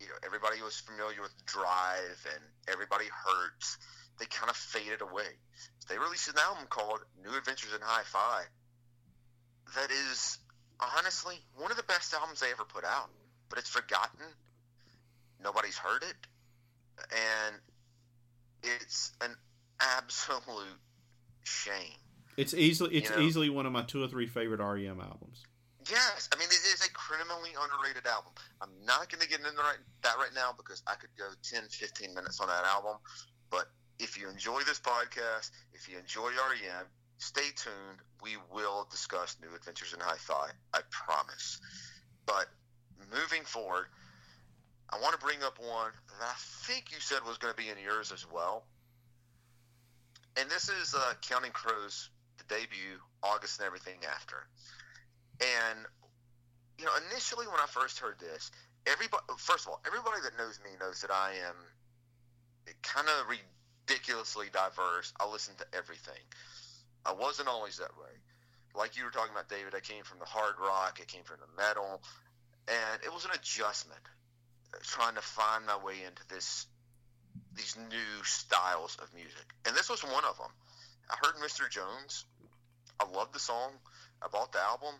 you know everybody was familiar with Drive and Everybody Hurts, they kind of faded away. They released an album called New Adventures in Hi-Fi. That is honestly one of the best albums they ever put out but it's forgotten. Nobody's heard it, and it's an absolute shame. It's easily it's you know? easily one of my two or three favorite REM albums. Yes, I mean it is a criminally underrated album. I'm not going to get into right, that right now because I could go 10, 15 minutes on that album. But if you enjoy this podcast, if you enjoy REM, stay tuned. We will discuss New Adventures in Hi-Fi. I promise. But moving forward, I want to bring up one that I think you said was going to be in yours as well. And this is uh, Counting Crows, the debut, August and everything after. And, you know, initially when I first heard this, everybody, first of all, everybody that knows me knows that I am kind of ridiculously diverse. I listen to everything. I wasn't always that way. Like you were talking about, David, I came from the hard rock, I came from the metal, and it was an adjustment uh, trying to find my way into this these new styles of music. And this was one of them i heard mr jones. I loved the song. I bought the album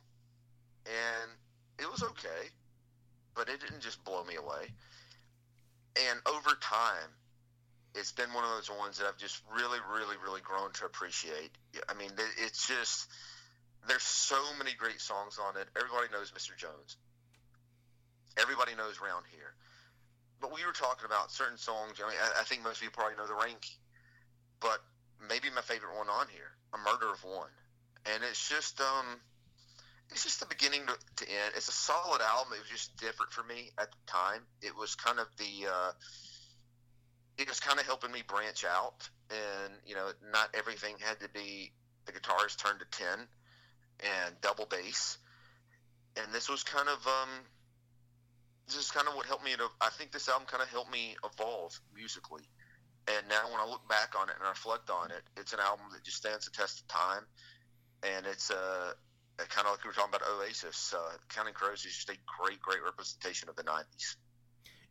and it was okay but it didn't just blow me away. And over time it's been one of those ones that i've just really really really grown to appreciate. I mean it's just there's so many great songs on it. Everybody knows mr jones everybody knows around here. But we were talking about certain songs. I mean, I, I think most people probably know the rank, but maybe my favorite one on here, "A Murder of One," and it's just um, it's just the beginning to, to end. It's a solid album. It was just different for me at the time. It was kind of the uh, it was kind of helping me branch out, and you know, not everything had to be the guitars turned to ten and double bass. And this was kind of um, this is kind of what helped me to. I think this album kind of helped me evolve musically. And now when I look back on it and reflect on it, it's an album that just stands the test of time. And it's uh, kind of like we were talking about Oasis. Uh, Counting Crows is just a great, great representation of the '90s.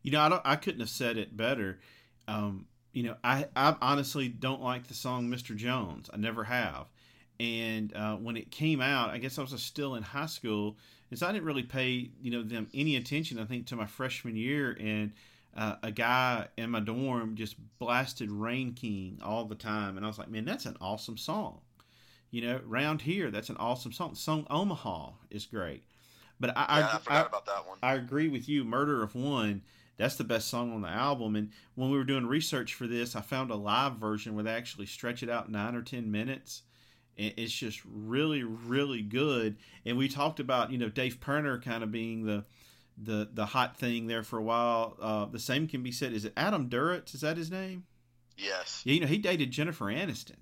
You know, I don't. I couldn't have said it better. Um, you know, I, I honestly don't like the song "Mr. Jones." I never have. And uh, when it came out, I guess I was still in high school is I didn't really pay you know them any attention. I think to my freshman year, and uh, a guy in my dorm just blasted Rain King all the time, and I was like, man, that's an awesome song. You know, round here, that's an awesome song. The song Omaha is great. But I, yeah, I, I forgot I, about that one. I agree with you. Murder of One, that's the best song on the album. And when we were doing research for this, I found a live version where they actually stretch it out nine or ten minutes it's just really, really good. And we talked about you know Dave Pirner kind of being the the the hot thing there for a while. Uh, the same can be said. Is it Adam Duritz? Is that his name? Yes. Yeah, you know he dated Jennifer Aniston.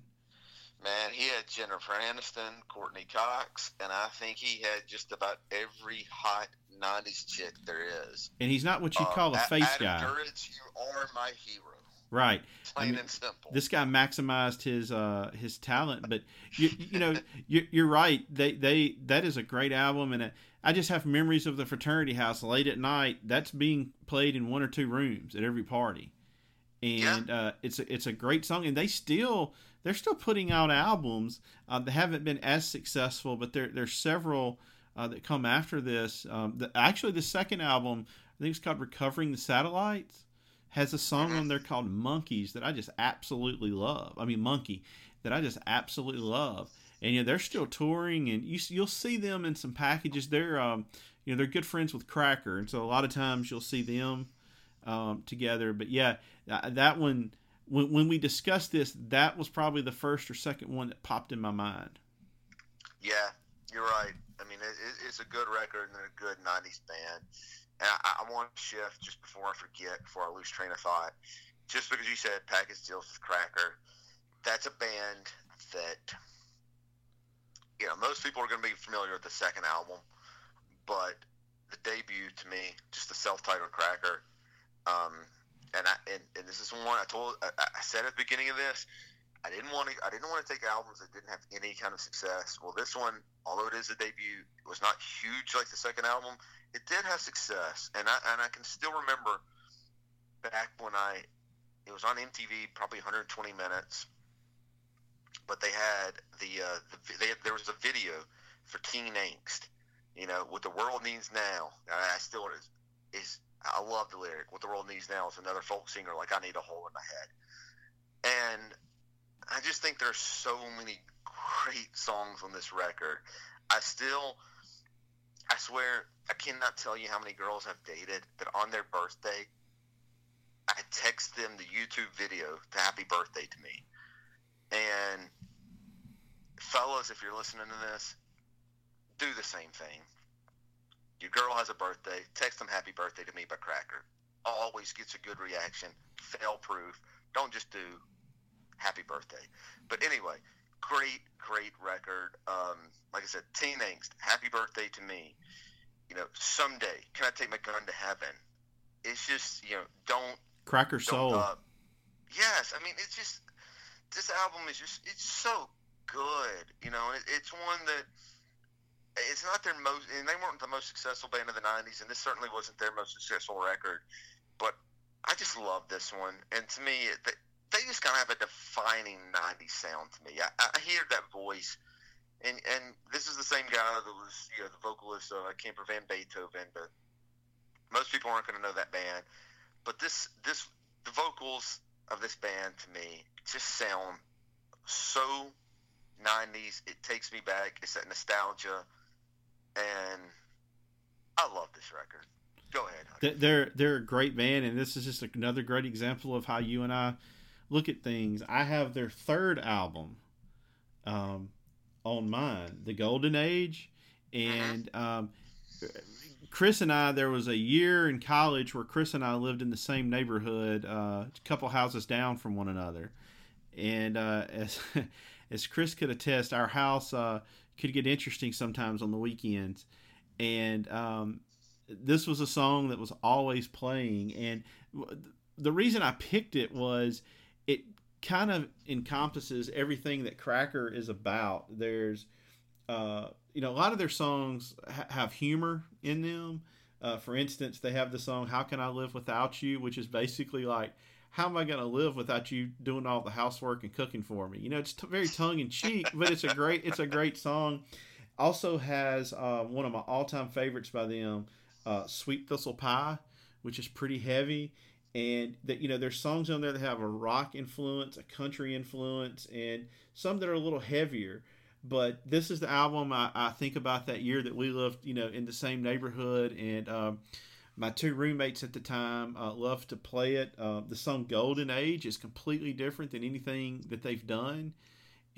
Man, he had Jennifer Aniston, Courteney Cox, and I think he had just about every hot '90s chick there is. And he's not what you Uh, call a A- face Adam guy, Duritz, you are my hero. Right? Plain mean, and simple. This guy maximized his uh, his talent, but you, you know you're, you're right. They they that is a great album, and I just have memories of the fraternity house late at night. That's being played in one or two rooms at every party, and uh, it's a, it's a great song. And they still they're still putting out albums. Uh, they haven't been as successful, but there there's several uh, that come after this. Um, the, actually, the second album I think it's called Recovering the Satellites has a song Mhm. on there called Monkeys that I just absolutely love. I mean Monkey that I just absolutely love. And you know, they're still touring and you you'll see them in some packages. They're um you know, they're good friends with Cracker and so a lot of times you'll see them um together. But yeah, that one when when we discussed this, that was probably the first or second one that popped in my mind. Yeah, you're right. I mean, it, it, it's a good record and a good '90s band. And I, I want to shift just before I forget, before I lose train of thought. Just because you said package deals with Cracker, that's a band that you know most people are going to be familiar with the second album, but the debut to me, just the self-titled Cracker. Um, and I and, and this is one I told I, I said at the beginning of this. I didn't want to. I didn't want to take albums that didn't have any kind of success. Well, this one, although it is a debut, was not huge like the second album. It did have success, and I and I can still remember back when I it was on MTV, probably 120 minutes, but they had the uh, the they, there was a video for Teen Angst, you know, what the world needs now. I still is is I love the lyric. What the world needs now is another folk singer like I need a hole in my head, and I just think there's so many great songs on this record. I still, I swear, I cannot tell you how many girls I've dated that on their birthday, I text them the YouTube video to happy birthday to me. And fellas, if you're listening to this, do the same thing. Your girl has a birthday, text them happy birthday to me by Cracker. Always gets a good reaction, fail proof. Don't just do happy birthday. But anyway, great, great record. Um, like I said, Teen Angst, happy birthday to me. You know, someday, can I take my gun to heaven? It's just, you know, don't, Cracker don't, Soul. uh, yes, I mean, it's just, this album is just, it's so good, you know, and it, it's one that, it's not their most, and they weren't the most successful band of the 90s, and this certainly wasn't their most successful record, but I just love this one. And to me, it, they, they just kind of have a defining 90s sound to me. I, I hear that voice, and and this is the same guy that was you know the vocalist of Camper Van Beethoven, but most people aren't going to know that band. But this this the vocals of this band to me just sound so 90s. It takes me back. It's that nostalgia, and I love this record. Go ahead. They're they're a great band, and this is just another great example of how you and I look at things. I have their third album um, on mine, The Golden Age, and um, Chris and I. There was a year in college where Chris and I lived in the same neighborhood, uh, a couple houses down from one another, and uh, as as Chris could attest, our house uh, could get interesting sometimes on the weekends, and um, this was a song that was always playing. And the reason i picked it was kind of encompasses everything that cracker is about. There's uh, you know a lot of their songs ha- have humor in them. Uh, for instance they have the song how can i live without you which is basically like how am i going to live without you doing all the housework and cooking for me? You know it's t- very tongue-in-cheek but it's a great it's a great song. Also has uh, one of my all-time favorites by them uh, Sweet Thistle Pie, which is pretty heavy. And that you know, there's songs on there that have a rock influence, a country influence, and some that are a little heavier. But this is the album I, I think about that year that we lived, you know, in the same neighborhood, and um, my two roommates at the time uh, loved to play it. Uh, the song "Golden Age" is completely different than anything that they've done,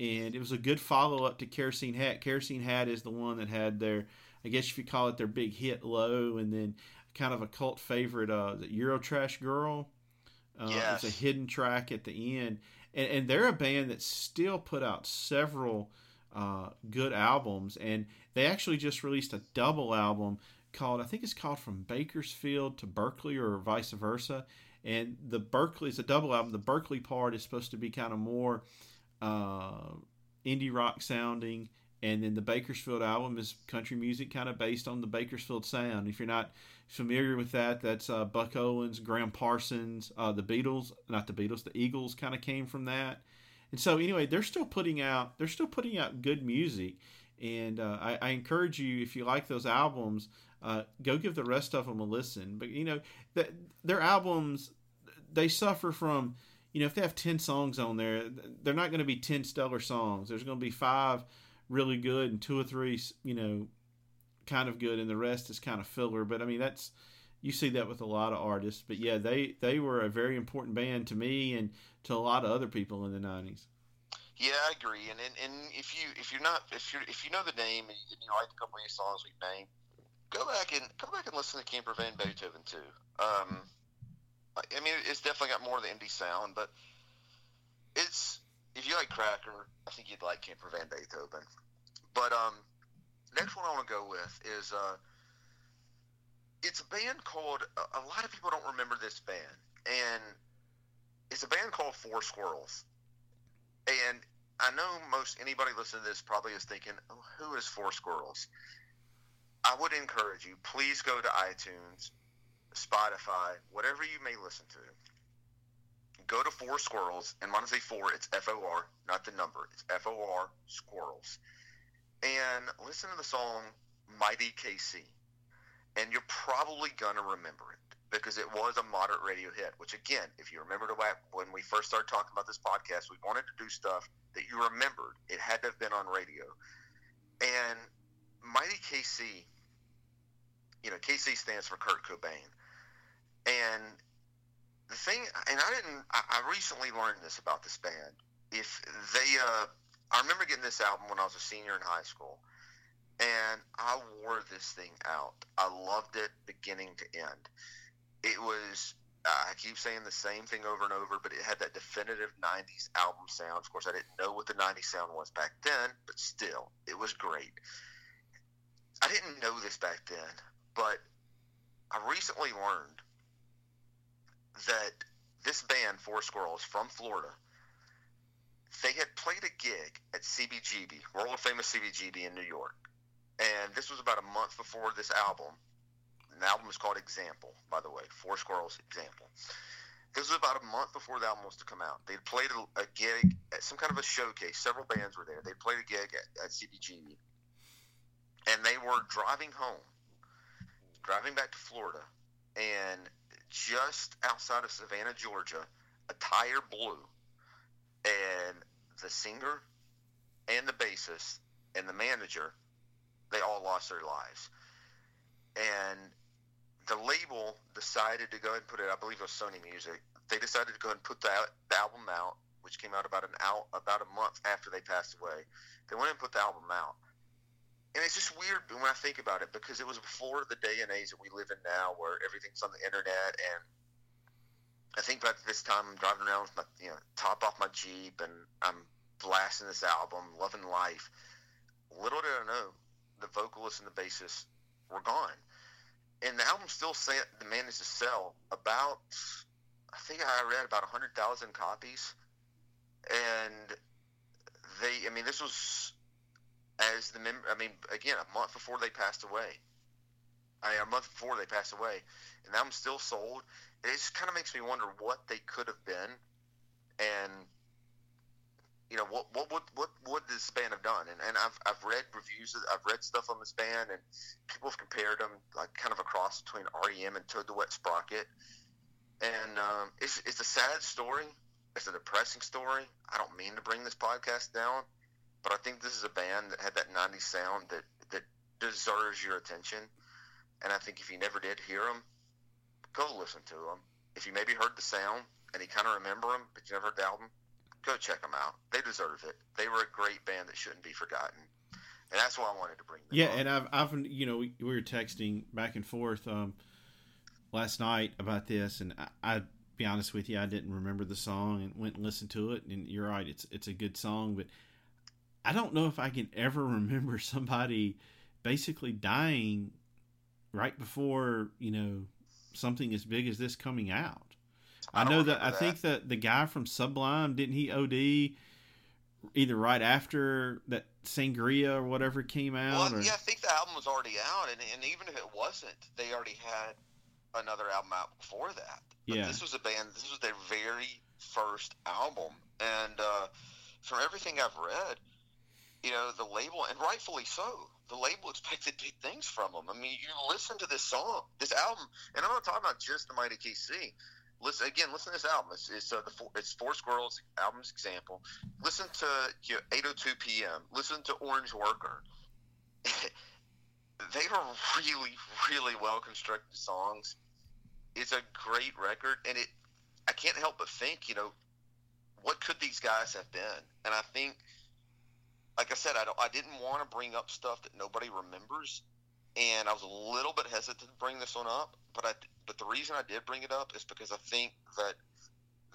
and it was a good follow up to Kerosene Hat. Kerosene Hat is the one that had their I guess if you call it their big hit low, and then kind of a cult favorite, uh, the Eurotrash Girl. Uh, Yes. It's a hidden track at the end, and, and they're a band that still put out several uh, good albums, and they actually just released a double album called I think it's called From Bakersfield to Berkeley or vice versa. And the Berkeley is a double album. The Berkeley part is supposed to be kind of more uh, indie rock sounding, and then the Bakersfield album is country music, kind of based on the Bakersfield sound. If you're not familiar with that, that's uh, Buck Owens, Gram Parsons, uh, the Beatles, not the Beatles, the Eagles kind of came from that. And so anyway, they're still putting out they're still putting out good music, and uh, I, I, encourage you if you like those albums, uh, go give the rest of them a listen. But you know, the, their albums they suffer from you know if they have 10 songs on there they're not going to be 10 stellar songs there's going to be five really good and two or three you know kind of good and the rest is kind of filler but i mean that's you see that with a lot of artists but yeah they they were a very important band to me and to a lot of other people in the 90s yeah i agree and and, and if you if you're not if you if you know the name and you like a couple of these songs we've named go back and go back and listen to camper van beethoven too um I mean, it's definitely got more of the indie sound, but it's if you like Cracker, I think you'd like Camper Van Beethoven. But um, next one I want to go with is uh, it's a band called. A, lot of people don't remember this band, and it's a band called For Squirrels. And I know most anybody listening to this probably is thinking, oh, "Who is For Squirrels?" I would encourage you, please go to iTunes Spotify, whatever you may listen to, go to For Squirrels, and when I say four, it's F O R, not the number. It's F O R Squirrels, and listen to the song "Mighty KC," and you're probably gonna remember it because it was a moderate radio hit. Which again, if you remember the when we first started talking about this podcast, we wanted to do stuff that you remembered. It had to have been on radio, and Mighty KC. You know, KC stands for Kurt Cobain and the thing, and I didn't, I, I recently learned this about this band. If they, uh, I remember getting this album when I was a senior in high school, and I wore this thing out. I loved it beginning to end. It was, I keep saying the same thing over and over, but it had that definitive 90s album sound. Of course, I didn't know what the 90s sound was back then, but still, it was great. I didn't know this back then, but I recently learned that this band, For Squirrels, from Florida, they had played a gig at CBGB, world famous CBGB in New York. And this was about a month before this album. The album is called Example, by the way, For Squirrels Example. This was about a month before the album was to come out. They'd played a, a gig at some kind of a showcase. Several bands were there. They played a gig at, at CBGB. And they were driving home, driving back to Florida, and just outside of Savannah, Georgia, a tire blew, and the singer and the bassist and the manager, they all lost their lives. And the label decided to go ahead and put it. I believe it was Sony Music. They decided to go ahead and put the, the album out, which came out about an out about a month after they passed away. They went and put the album out, and it's just weird when I think about it because it was before the day and age that we live in now, where everything's on the internet, and I think about this time I'm driving around with my you know top off my Jeep and I'm blasting this album, loving life. Little did I know, the vocalist and the bassist were gone, and the album still managed to sell about I think I read about hundred thousand copies, and they I mean this was as the member. I mean, again, a month before they passed away. I a month before they passed away, and I'm still sold. It just kind of makes me wonder what they could have been, and you know what what what what would this band have done? And and I've I've read reviews, I've read stuff on this band, and people have compared them like kind of a cross between REM and Toad the Wet Sprocket. And um, it's it's a sad story. It's a depressing story. I don't mean to bring this podcast down, but I think this is a band that had that 90s sound that, that deserves your attention. And I think if you never did hear them, go listen to them. If you maybe heard the sound and you kind of remember them, but you never heard the album, go check them out. They deserve it. They were a great band that shouldn't be forgotten. And that's why I wanted to bring them Yeah, and I've, I've, you know, we, we were texting back and forth um, last night about this, and I, I be honest with you, I didn't remember the song and went and listened to it. And you're right, it's it's a good song, but I don't know if I can ever remember somebody basically dying right before you know something as big as this coming out. I, I know that, that I think that the guy from Sublime didn't he OD either right after that Sangria or whatever came out. Well, or... yeah, I think the album was already out, and, and even if it wasn't, they already had another album out before that. But yeah, this was a band. This was their very first album, and uh, from everything I've read, you know, the label, and rightfully so, the label expected big things from them. I mean, you listen to this song, this album, and I'm not talking about just the Mighty KC. Listen again. Listen to this album. It's it's, uh, the four, it's For Squirrels album's example. Listen to you know, 8:02 p.m. Listen to Orange Worker. they are really, really well constructed songs. It's a great record, and it. I can't help but think, you know, what could these guys have been? And I think like I said, I, don't, I didn't want to bring up stuff that nobody remembers, and I was a little bit hesitant to bring this one up. But I, but the reason I did bring it up is because I think that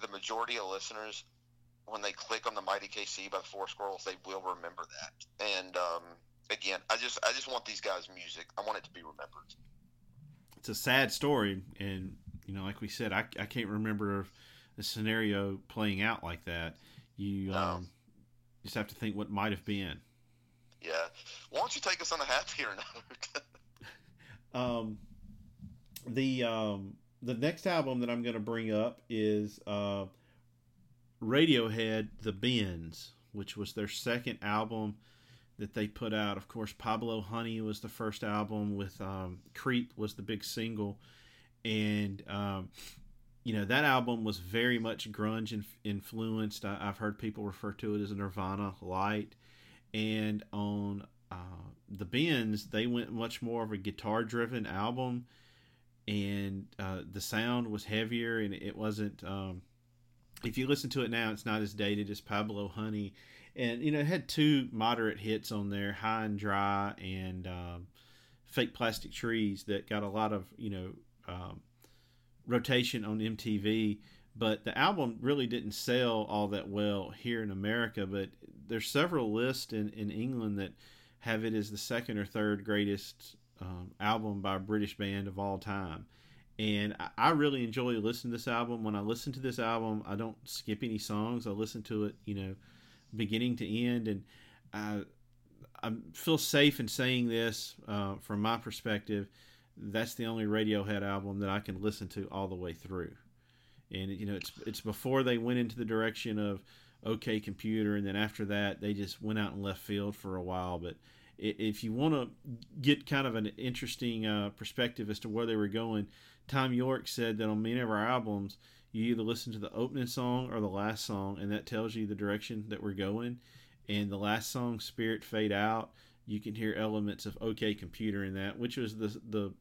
the majority of listeners, when they click on the Mighty KC by the For Squirrels, they will remember that. And um, again, I just I just want these guys' music. I want it to be remembered. It's a sad story, and you know, like we said, I, I can't remember a scenario playing out like that. You. Um, just have to think what might have been. Yeah. Why don't you take us on a happier note? um, the um, the next album that I'm going to bring up is uh, Radiohead, The Bends, which was their second album that they put out. Of course, Pablo Honey was the first album. With um, Creep was the big single, and um, you know that album was very much grunge inf- influenced. I, have heard people refer to it as a Nirvana light, and on uh, the Bends they went much more of a guitar driven album, and uh, the sound was heavier and it wasn't. Um, if you listen to it now, it's not as dated as Pablo Honey, and you know it had two moderate hits on there, High and Dry and um, Fake Plastic Trees that got a lot of you know. Um, rotation on MTV, but the album really didn't sell all that well here in America. But there's several lists in, in England that have it as the second or third greatest um, album by a British band of all time. And I, I really enjoy listening to this album. When I listen to this album, I don't skip any songs. I listen to it, you know, beginning to end. And I, I feel safe in saying this uh, from my perspective that's the only Radiohead album that I can listen to all the way through. And you know, it's it's before they went into the direction of OK Computer, and then after that, they just went out in left field for a while. But if you want to get kind of an interesting uh, perspective as to where they were going, Tom Yorke said that on many of our albums, you either listen to the opening song or the last song, and that tells you the direction that we're going. And the last song, Spirit Fade Out, you can hear elements of OK Computer in that, which was the the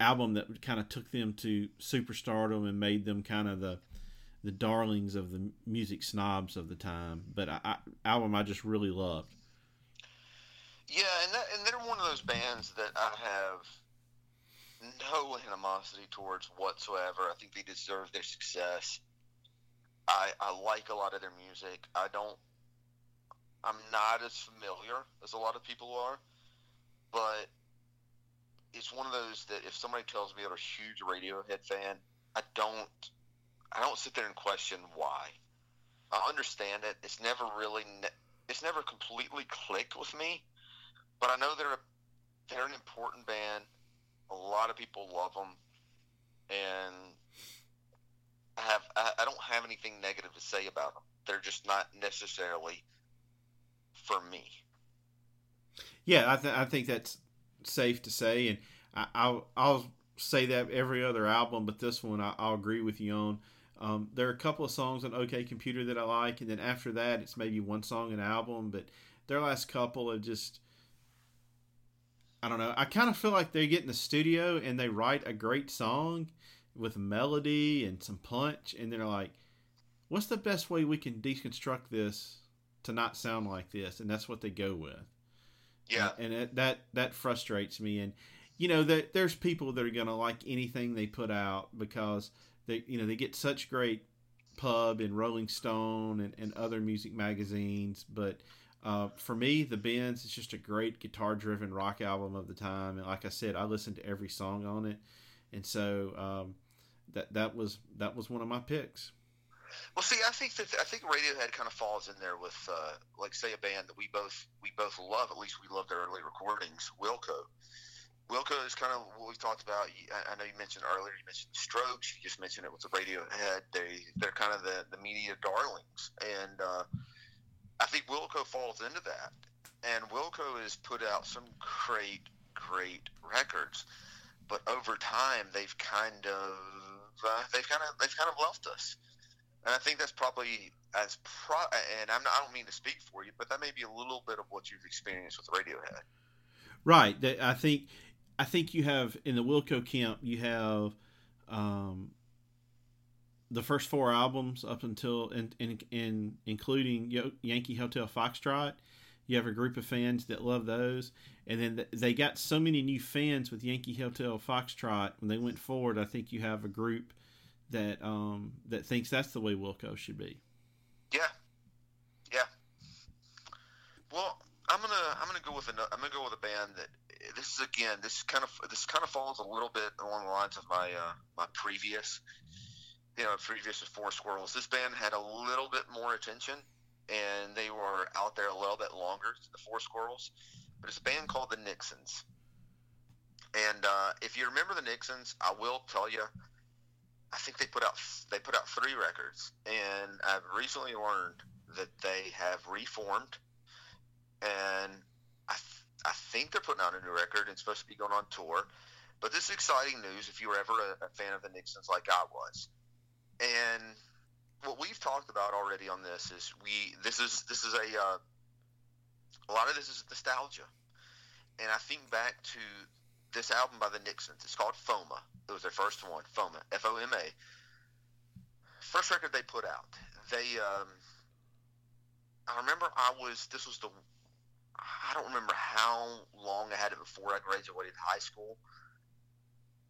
album that kind of took them to superstardom and made them kind of the the darlings of the music snobs of the time. But I, I, album I just really loved. Yeah, and that, and they're one of those bands that I have no animosity towards whatsoever. I think they deserve their success. I I like a lot of their music. I don't. I'm not as familiar as a lot of people are, but it's one of those that if somebody tells me they're a huge Radiohead fan, I don't I don't sit there and question why. I understand it. It's never really it's never completely clicked with me, but I know they're a, they're an important band. A lot of people love them, and I have I, I don't have anything negative to say about them. They're just not necessarily for me. Yeah, I, th- I think that's safe to say, and I, will I'll say that every other album, but this one I, will agree with you on. Um, there are a couple of songs on OK Computer that I like, and then after that, it's maybe one song an album. But their last couple of just, I don't know. I kind of feel like they get in the studio and they write a great song with melody and some punch, and they're like, "What's the best way we can deconstruct this to not sound like this?" And that's what they go with. Yeah, and, it, that that frustrates me. And you know that there's people that are gonna like anything they put out because they you know they get such great pub and Rolling Stone and, and other music magazines, but uh, for me, the Bends is just a great guitar-driven rock album of the time, and like I said, I listened to every song on it, and so um, that that was that was one of my picks. Well, see, I think that I think Radiohead kind of falls in there with, uh, like, say, a band that we both we both love. At least we love their early recordings, Wilco. Wilco is kind of what we talked about. I know you mentioned earlier. You mentioned the Strokes. You just mentioned it with the Radiohead. They they're kind of the the media darlings, and uh, I think Wilco falls into that. And Wilco has put out some great great records, but over time they've kind of uh, they've kind of they've kind of left us. And I think that's probably as pro. And I'm not, I don't mean to speak for you, but that may be a little bit of what you've experienced with Radiohead. Right. I think I think you have in the Wilco camp you have um, the first four albums up until and in, in, in, including Yankee Hotel Foxtrot. You have a group of fans that love those, and then they got so many new fans with Yankee Hotel Foxtrot when they went forward. I think you have a group that um, that thinks that's the way Wilco should be. Yeah, yeah. Well, I'm gonna I'm gonna go with a I'm gonna go with a band that this is again this kind of this kind of falls a little bit along the lines of my uh, my previous you know previous For Squirrels. This band had a little bit more attention and they were out there a little bit longer than the For Squirrels. But it's a band called the Nixons. And uh, if you remember the Nixons, I will tell you I think they put out they put out three records, and I've recently learned that they have reformed, and I th- I think they're putting out a new record and supposed to be going on tour. But this is exciting news if you were ever a, a fan of the Nixons like I was, and what we've talked about already on this is we this is this is a uh, a lot of this is nostalgia, and I think back to this album by the Nixons. It's called Foma. It was their first one, Foma, F O M A. First record they put out. They, um, I remember I was. This was the. I don't remember how long I had it before I graduated high school,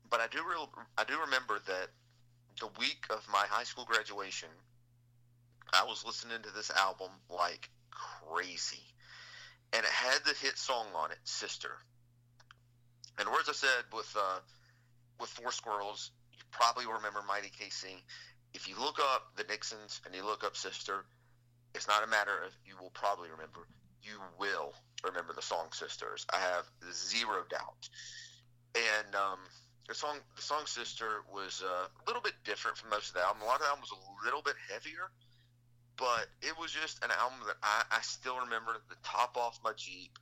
but I do real. I do remember that the week of my high school graduation, I was listening to this album like crazy, and it had the hit song on it, "Sister." And words I said with uh, with For Squirrels, you probably will remember Mighty KC. If you look up the Nixons and you look up Sister, it's not a matter of you will probably remember. You will remember the song Sisters. I have zero doubt. And um, the song the song Sister was uh, a little bit different from most of the album. A lot of the album was a little bit heavier, but it was just an album that I, I still remember the top off my Jeep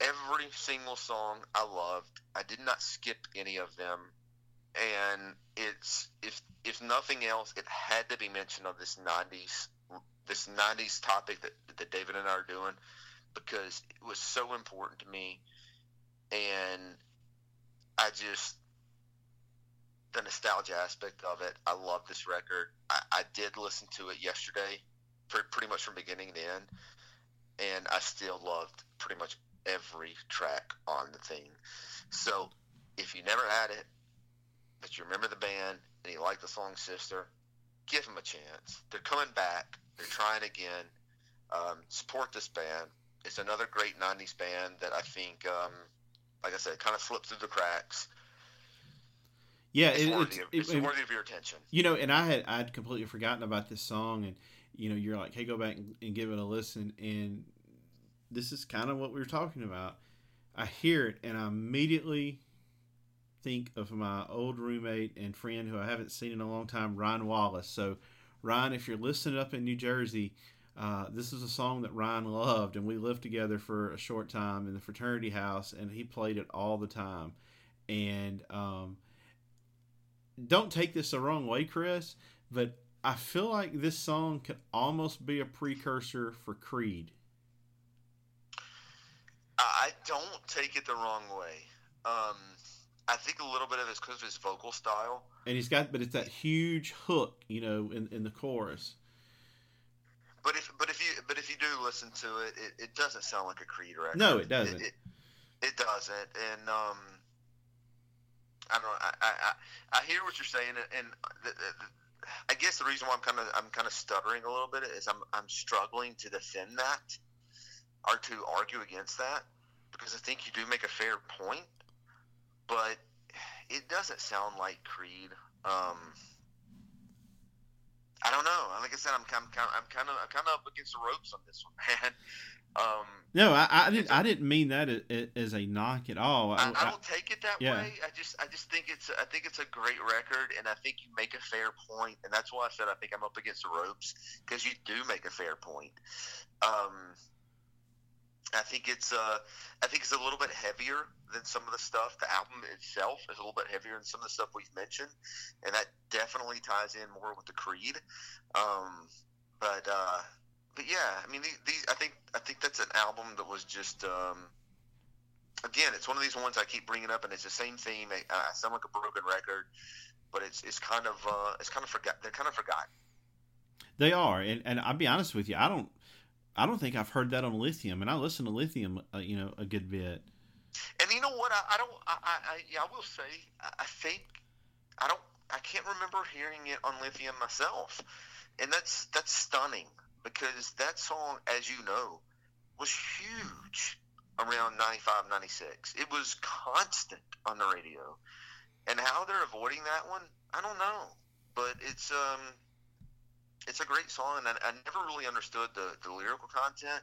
every single song I loved. I did not skip any of them. And it's if if nothing else, it had to be mentioned on this '90s this '90s topic that that David and I are doing because it was so important to me, and I just the nostalgia aspect of it. I love this record. I, I did listen to it yesterday, pretty much from beginning to end, and I still loved pretty much every track on the thing. So if you never had it, but you remember the band and you like the song Sister, give them a chance. They're coming back. They're trying again. Um, support this band. It's another great 90s band that I think, um, like I said, kind of slipped through the cracks. Yeah, it's, it, worthy, it, of, it's it, worthy of your attention. You know, and I had I'd completely forgotten about this song, and you know, you're like, hey, go back and, and give it a listen, and this is kind of what we were talking about. I hear it and I immediately think of my old roommate and friend who I haven't seen in a long time, Ryan Wallace. So, Ryan, if you're listening up in New Jersey, uh, this is a song that Ryan loved, and we lived together for a short time in the fraternity house, and he played it all the time. And um, don't take this the wrong way, Chris, but I feel like this song could almost be a precursor for Creed. I don't take it the wrong way. Um, I think a little bit of it's because of his vocal style. And he's got, but it's that huge hook, you know, in, in the chorus. But if but if you but if you do listen to it, it, it doesn't sound like a Creed record. No, it doesn't. It, it, it doesn't, and um, I don't know. I, I, I hear what you're saying, and the, the, I guess the reason why I'm kind of I'm kind of stuttering a little bit is I'm I'm struggling to defend that or to argue against that because I think you do make a fair point, but it doesn't sound like Creed. Um, I don't know. Like I said, I'm kind of I'm kind of I'm kind of up against the ropes on this one, man. Um, no, I, I didn't. I didn't mean that as a knock at all. I, I don't take it that yeah. way. I just, I just think it's, I think it's a great record, and I think you make a fair point, and that's why I said I think I'm up against the ropes because you do make a fair point. Um, I think it's, uh, I think it's a little bit heavier than some of the stuff. The album itself is a little bit heavier than some of the stuff we've mentioned, and that definitely ties in more with the Creed. Um, but uh, but yeah, I mean, these, I think I think that's an album that was just. Um, again, it's one of these ones I keep bringing up, and it's the same theme. I, I sound like a broken record, but it's it's kind of uh, it's kind of forgot. They're kind of forgotten. They are, and and I'll be honest with you, I don't I don't think I've heard that on Lithium, and I listen to Lithium, uh, you know, a good bit. And you know what? I, I don't. I, I, yeah, I will say. I, I think I don't. I can't remember hearing it on Lithium myself, and that's that's stunning because that song, as you know, was huge around 95, 96. It was constant on the radio. And how they're avoiding that one, I don't know. But it's um it's a great song and I, I never really understood the, the lyrical content.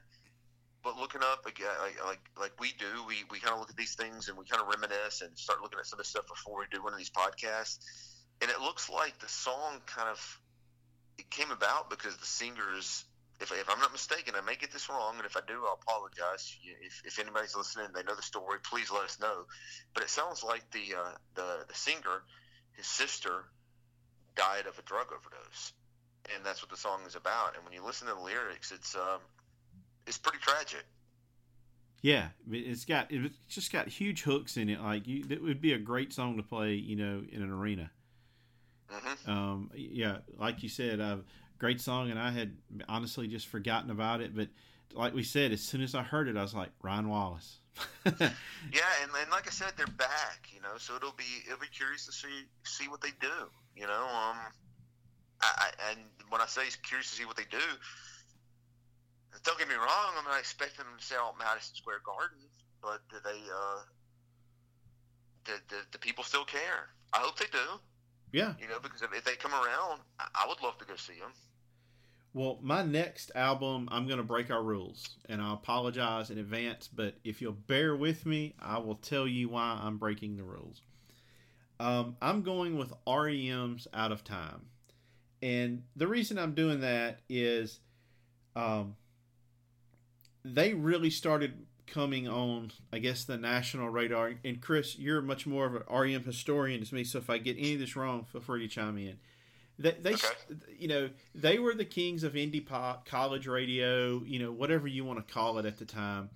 But looking up again, like, like like we do, we, we kind of look at these things and we kind of reminisce and start looking at some of the stuff before we do one of these podcasts. And it looks like the song kind of it came about because the singers if, if I'm not mistaken, I may get this wrong, and if I do, I'll apologize. If, if anybody's listening, they know the story, please let us know. But it sounds like the uh, the the singer, his sister, died of a drug overdose, and that's what the song is about. And when you listen to the lyrics, it's um, it's pretty tragic. Yeah, it's got it's just got huge hooks in it. Like you, it would be a great song to play, you know, in an arena. Mm-hmm. Um, yeah, like you said, I've great song, and I had honestly just forgotten about it. But like we said, as soon as I heard it, I was like Ryan Wallace. yeah, and, and like I said, they're back. You know, so it'll be it'll be curious to see see what they do. You know, um, I, I and when I say curious to see what they do, don't get me wrong. I'm not expecting them to sell out Madison Square Garden, but do they? Uh, do, do, do people still care? I hope they do. Yeah. You know, because if, they come around, I would love to go see them. Well, my next album, I'm going to break our rules, and I apologize in advance, but if you'll bear with me, I will tell you why I'm breaking the rules. Um, I'm going with REM's Out of Time. And the reason I'm doing that is um, they really started coming on, I guess, the national radar. And Chris, you're much more of an REM historian as me, so if I get any of this wrong, feel free to chime in. They, they okay. you know, they were the kings of indie pop, college radio, you know, whatever you want to call it at the time.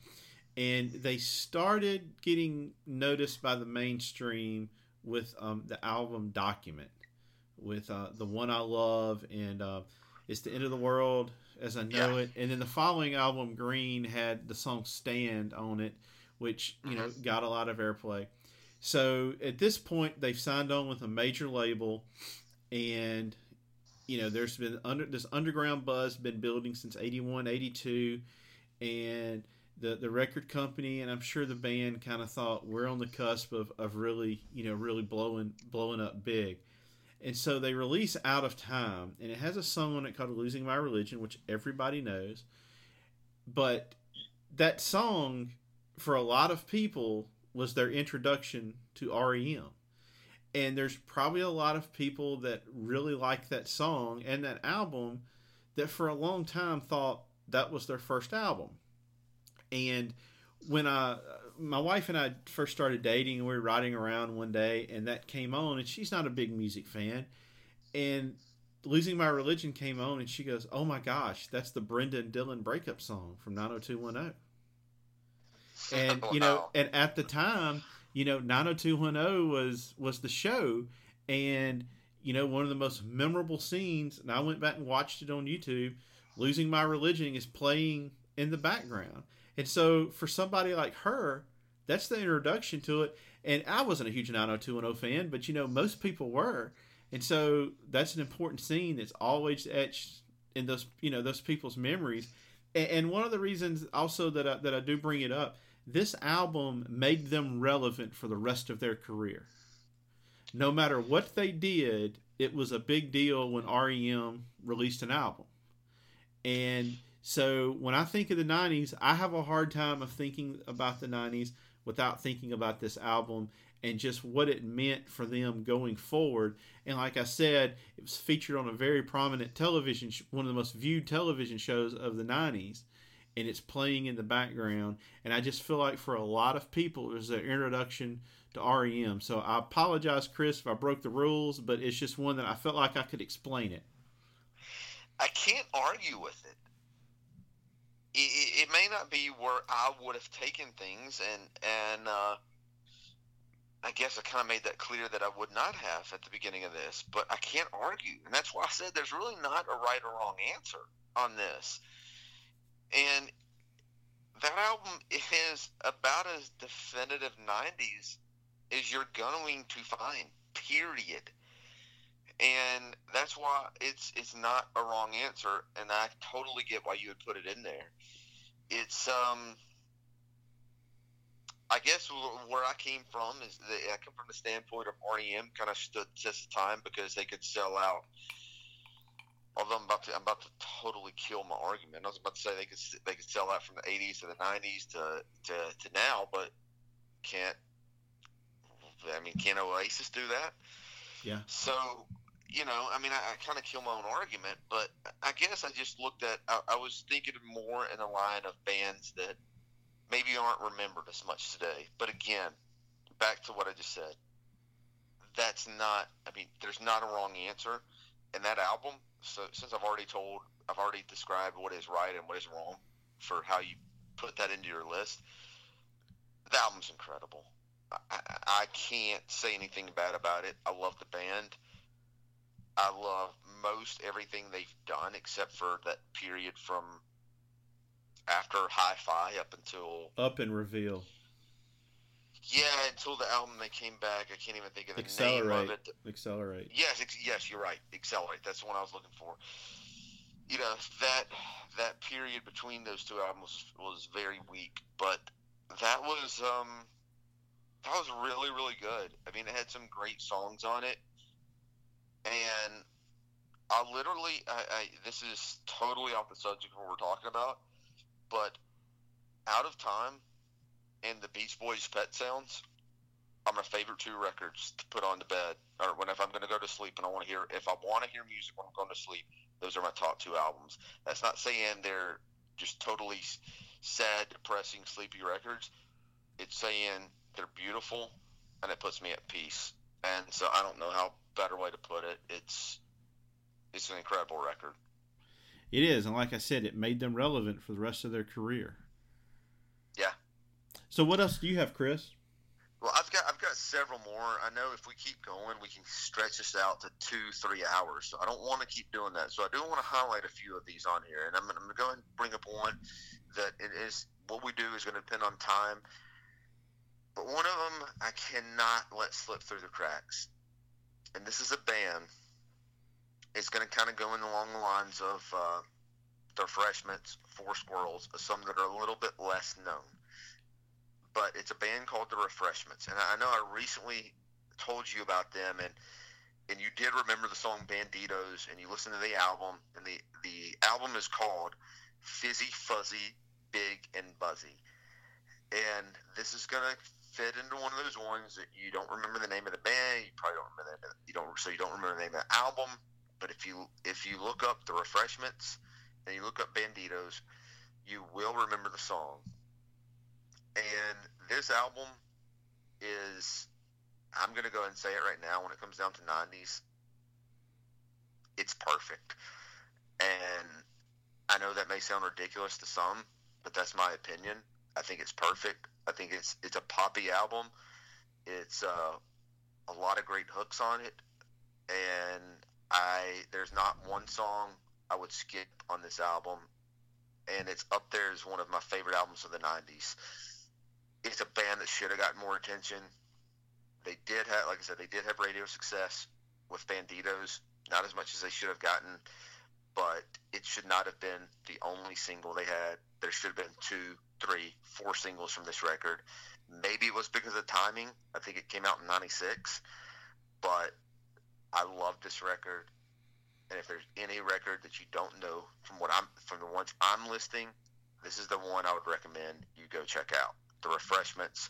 And they started getting noticed by the mainstream with um, the album Document, with uh, the one I love, and uh, it's the end of the world as I know yeah. it. And then the following album, Green, had the song "Stand" on it, which you know mm-hmm. got a lot of airplay. So at this point, they've signed on with a major label, and you know there's been under this underground buzz been building since 81, 82, and the the record company and I'm sure the band kind of thought we're on the cusp of, of really you know really blowing blowing up big. And so they release Out of Time, and it has a song on it called Losing My Religion, which everybody knows. But that song, for a lot of people, was their introduction to REM. And there's probably a lot of people that really like that song and that album that for a long time thought that was their first album. And when I my wife and I first started dating, and we were riding around one day, and that came on, and she's not a big music fan, and losing my religion came on, and she goes, "Oh my gosh, that's the Brenda and Dylan breakup song from 90210." And you know, and at the time, you know, 90210 was was the show, and you know, one of the most memorable scenes, and I went back and watched it on YouTube. Losing my religion is playing in the background. And so for somebody like her, that's the introduction to it. And I wasn't a huge 90210 fan, but you know, most people were. And so that's an important scene that's always etched in those, you know, those people's memories. And, one of the reasons also that I, that I do bring it up, this album made them relevant for the rest of their career. No matter what they did, it was a big deal when REM released an album. And so when I think of the 90s, I have a hard time of thinking about the 90s without thinking about this album and just what it meant for them going forward. And like I said, it was featured on a very prominent television, one of the most viewed television shows of the 90s, and it's playing in the background. And I just feel like for a lot of people, it was an introduction to REM. So I apologize, Chris, if I broke the rules, but it's just one that I felt like I could explain it. I can't argue with it. It, it may not be where I would have taken things, and and uh, I guess I kind of made that clear that I would not have at the beginning of this, but I can't argue, and that's why I said there's really not a right or wrong answer on this. And that album is about as definitive '90s as you're going to find. Period and that's why it's it's not a wrong answer, and I totally get why you would put it in there. It's um, I guess where I came from is that I come from the standpoint of REM kind of stood test of time because they could sell out. Although I'm about to I'm about to totally kill my argument. I was about to say they could they could sell out from the 80s to the 90s to to, to now, but can't. I mean, can Oasis do that? Yeah. So you know, I mean, I, I kind of kill my own argument, but I guess I just looked at, I, I was thinking more in the line of bands that maybe aren't remembered as much today. But again, back to what I just said, that's not, I mean, there's not a wrong answer. in that album, so since I've already told, I've already described what is right and what is wrong for how you put that into your list, the album's incredible. I, I can't say anything bad about it. I love the band I love most everything they've done except for that period from after Hi-Fi up until Up and Reveal. Yeah, until the album they came back. I can't even think of the Accelerate. name of it. Accelerate. Yes, ex- yes, you're right. Accelerate. That's the one I was looking for. You know that that period between those two albums was very weak, but that was um that was really really good. I mean, it had some great songs on it and I literally, I, I, this is totally off the subject of what we're talking about, but Out of Time and the Beach Boys Pet Sounds are my favorite two records to put on the bed, or whenever I'm going to go to sleep and I want to hear, if I want to hear music when I'm going to sleep, those are my top two albums. That's not saying they're just totally sad, depressing, sleepy records. It's saying they're beautiful and it puts me at peace. And so I don't know how better way to put it. It's it's an incredible record. It is, and like I said, it made them relevant for the rest of their career. Yeah. So what else do you have, Chris? Well, I've got I've got several more. I know if we keep going, we can stretch this out to two, three hours. So I don't want to keep doing that. So I do want to highlight a few of these on here, and I'm, I'm going to go ahead and bring up one that it is what we do is going to depend on time. But one of them I cannot let slip through the cracks and this is a band. It's going to kind of go in along the lines of uh, the Refreshments, For Squirrels, some that are a little bit less known. But it's a band called the Refreshments, and I know I recently told you about them, and and you did remember the song Banditos, and you listened to the album, and the the album is called Fizzy Fuzzy, Big and Buzzy, and this is gonna fit into one of those ones that you don't remember the name of the band, you probably don't remember the, you don't so you don't remember the name of the album. But if you if you look up the refreshments and you look up Banditos, you will remember the song. And this album is I'm gonna go ahead and say it right now when it comes down to nineties, it's perfect. And I know that may sound ridiculous to some, but that's my opinion. I think it's perfect. I think it's it's a poppy album. It's uh, a lot of great hooks on it, and I there's not one song I would skip on this album, and it's up there as one of my favorite albums of the '90s. it's a band that should have gotten more attention. They did have, like I said, they did have radio success with Banditos, not as much as they should have gotten, but it should not have been the only single they had. There should have been two, three, four singles from this record. Maybe it was because of timing. I think it came out in '96, but I love this record. And if there's any record that you don't know from what I'm from the ones I'm listing, this is the one I would recommend you go check out. The Refreshments.